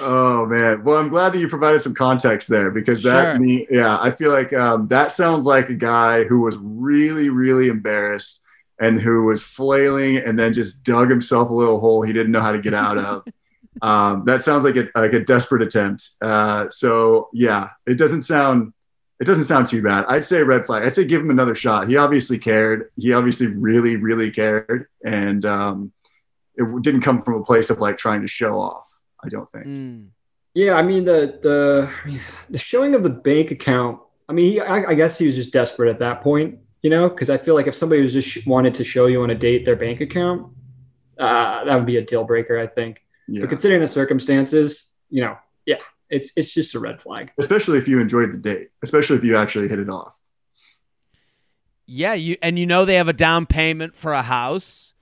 H: Oh man. Well, I'm glad that you provided some context there because that
B: Sure.
H: me yeah, I feel like um, that sounds like a guy who was really really embarrassed and who was flailing and then just dug himself a little hole he didn't know how to get out of. um, that sounds like a like a desperate attempt. Uh, so yeah, it doesn't sound it doesn't sound too bad. I'd say red flag. I'd say give him another shot. He obviously cared. He obviously really really cared and um, it didn't come from a place of like trying to show off. I don't think.
B: Mm.
G: Yeah, I mean the the the showing of the bank account. I mean, he, I, I guess he was just desperate at that point, you know, because I feel like if somebody was just sh- wanted to show you on a date their bank account, uh, that would be a deal breaker, I think.
H: Yeah.
G: But considering the circumstances, you know, yeah, it's it's just a red flag.
H: especially if you enjoyed the date, especially if you actually hit it off.
B: Yeah, you and you know they have a down payment for a house.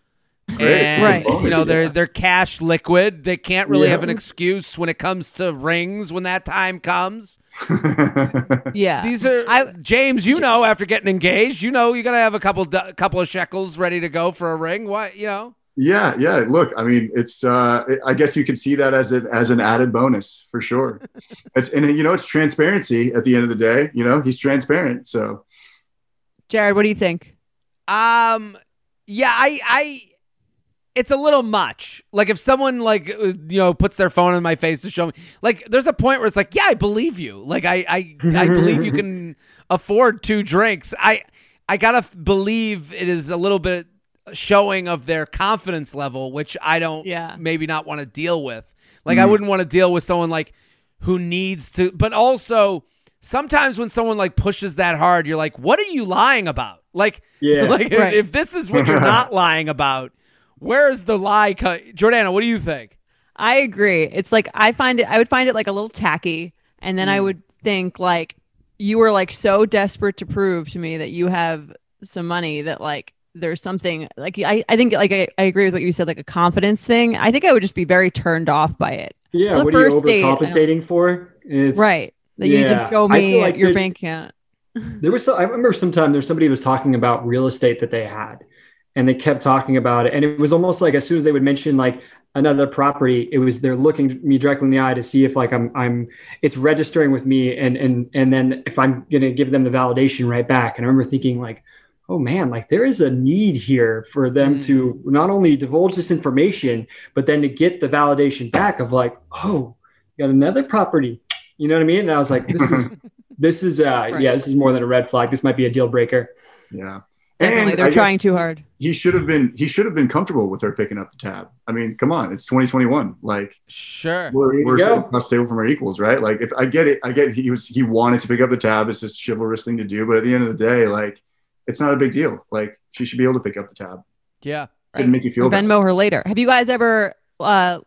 H: Great.
B: And
A: Right.
B: you know they're
G: Yeah.
B: they're cash liquid. They can't really
G: Yeah.
B: have an excuse when it comes to rings when that time comes.
A: Yeah.
B: These are
A: I-
B: James. You know, after getting engaged, you know you gotta have a couple du- couple of shekels ready to go for a ring. What you know?
H: yeah, yeah. Look, I mean, it's. Uh, I guess you can see that as an as an added bonus for sure. it's and you know it's transparency at the end of the day. You know he's transparent, so
A: Jared, what do you think?
B: Um, yeah, I, I, it's a little much. Like if someone like uh, you know puts their phone in my face to show me, like there's a point where it's like, yeah, I believe you. Like I, I, I believe you can afford two drinks. I, I gotta f- believe it is a little bit showing of their confidence level, which I don't,
A: Yeah.
B: maybe not want to deal with. Like I wouldn't want to deal with someone like who needs to, but also sometimes when someone like pushes that hard, you're like, what are you lying about? Like,
G: Yeah.
B: like if- if this is what you're not lying about, where is the lie? Co- Jordana, what do you think?
A: I agree. It's like I find it I would find it like a little tacky and then I mm. would think like you were like so desperate to prove to me that you have some money that like there's something like I, I think like I, I agree with what you said like a confidence thing. I think I would just be very turned off by it.
G: Yeah,
A: The
G: what are you
A: first date,
G: overcompensating for? It's,
A: right. That you need to show me
G: like
A: your bank account.
G: There was so, I remember sometime there's somebody who was talking about real estate that they had, and they kept talking about it, and it was almost like as soon as they would mention like another property, it was they're looking me directly in the eye to see if like I'm I'm it's registering with me, and and and then if I'm gonna give them the validation right back. And I remember thinking like, oh man, like there is a need here for them
B: Mm.
G: to not only divulge this information, but then to get the validation back of like, oh, you got another property. You know what I mean? And I was like, this is this is uh yeah, this is more than a red flag. This might be a deal breaker.
H: yeah.
A: Definitely,
H: And
A: they're
H: I
A: trying too hard.
H: He should have been. He should have been comfortable with her picking up the tab. I mean, come on, it's 2021. Like
B: Sure.
H: We're we're
G: go.
H: sitting across the table from our equals, right? Like if I get it, I get he was he wanted to pick up the tab. It's just a chivalrous thing to do. But at the end of the day, like it's not a big deal. Like she should be able to pick up the tab.
B: Yeah.
H: Shouldn't make you feel bad.
A: Venmo her later. Have you guys ever uh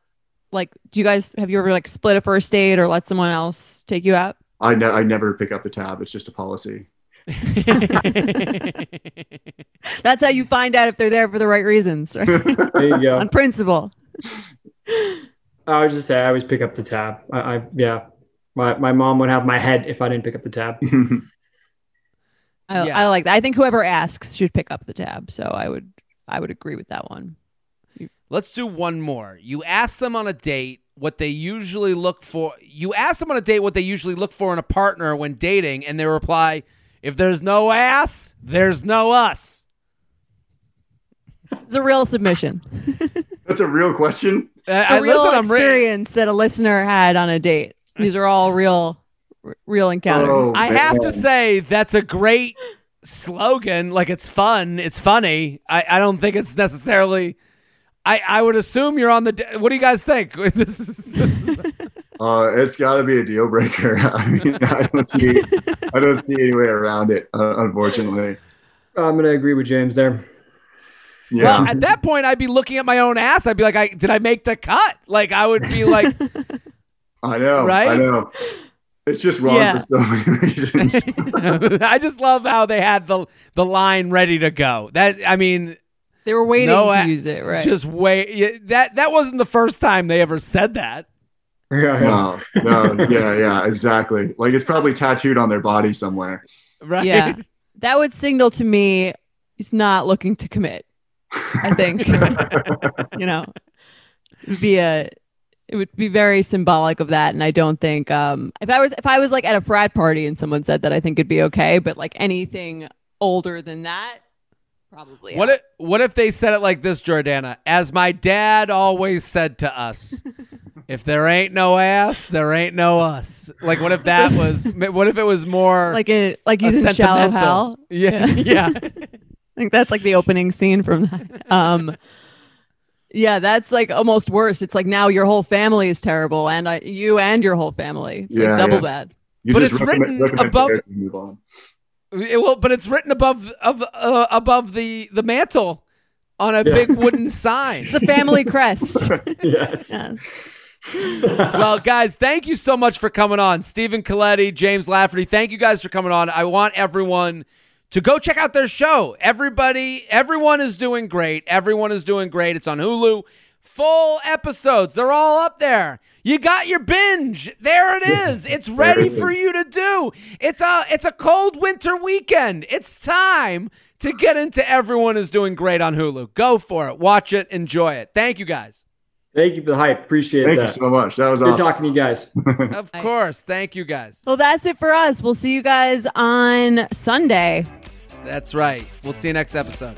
A: like do you guys have you ever like split a first date or let someone else take you out?
H: I ne- I never pick up the tab. It's just a policy.
A: That's how you find out if they're there for the right reasons, right?
G: There you go.
A: On principle.
G: I was just say I always pick up the tab. I, I yeah. My my mom would have my head if I didn't pick up the tab.
A: I,
B: Yeah.
A: I like that. I think whoever asks should pick up the tab. So I would I would agree with that one.
B: Let's do one more. You ask them on a date what they usually look for. You ask them on a date what they usually look for in a partner when dating, and they reply, "If there's no ass, there's no us."
A: It's a real submission.
H: That's a real question.
B: Uh, I,
A: It's
B: I-
A: a real
B: listen, I'm re-
A: experience that a listener had on a date. These are all real r- real encounters.
H: Oh,
B: I have to say that's a great slogan. Like it's fun, it's funny. I, I don't think it's necessarily. I, I would assume you're on the. da- What do you guys think? this is, this is-
H: Uh, it's got to be a deal breaker. I mean, I don't see, I don't see any way around it. Uh, unfortunately,
G: I'm gonna agree with James there.
H: yeah.
B: Well, at that point, I'd be looking at my own ass. I'd be like, I, "Did I make the cut?" Like I would be like,
H: I know,
B: right?
H: I know. It's just wrong
A: Yeah.
H: for so many reasons.
B: I just love how they had the the line ready to go. That I mean,
A: They were waiting
B: No,
A: to use it, right?
B: just wait. That that wasn't the first time they ever said that.
G: Yeah, yeah.
H: no, no, yeah, yeah, exactly. Like it's probably tattooed on their body somewhere.
B: Right?
A: Yeah. that would signal to me he's not looking to commit. I think you know it would be a it would be very symbolic of that and i don't think um if i was if i was like at a frat party and someone said that i think it'd be okay but like anything older than that probably
B: What
A: out.
B: if what if they said it like this, Jordana? As my dad always said to us, if there ain't no ass, there ain't no us. Like what if that was what if it was more
A: like it like
B: a
A: he's in shallow
B: sentimental-
A: hell
B: Yeah. Yeah.
A: I think that's like the opening scene from that. Um, yeah, that's like almost worse. It's like now your whole family is terrible, and I, you and your whole family. It's
H: Yeah,
A: like double
H: yeah.
A: bad.
H: You
B: But it's
H: recommend-
B: written
H: recommend
B: above-
H: move on.
B: It will, but it's written above of uh, above the the mantle on a
G: Yeah.
B: big wooden sign.
A: It's the family crest.
G: yes.
A: yes.
B: well, guys, thank you so much for coming on. Stephen Colletti, James Lafferty, thank you guys for coming on. I want everyone to go check out their show. Everybody, everyone is doing great. Everyone is doing great. It's on Hulu. Full episodes. They're all up there. You got your binge. There it is. It's ready for you to do. It's a it's a cold winter weekend. It's time to get into Everyone is Doing Great on Hulu. Go for it. Watch it. Enjoy it. Thank you guys.
G: Thank you for the hype. Appreciate that.
H: Thank you so much. That was awesome.
G: Good
H: awesome.
G: talking to you guys.
B: Of course. Thank you guys.
A: Well, that's it for us. We'll see you guys on Sunday.
B: That's right. We'll see you next episode.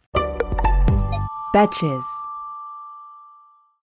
I: Betches.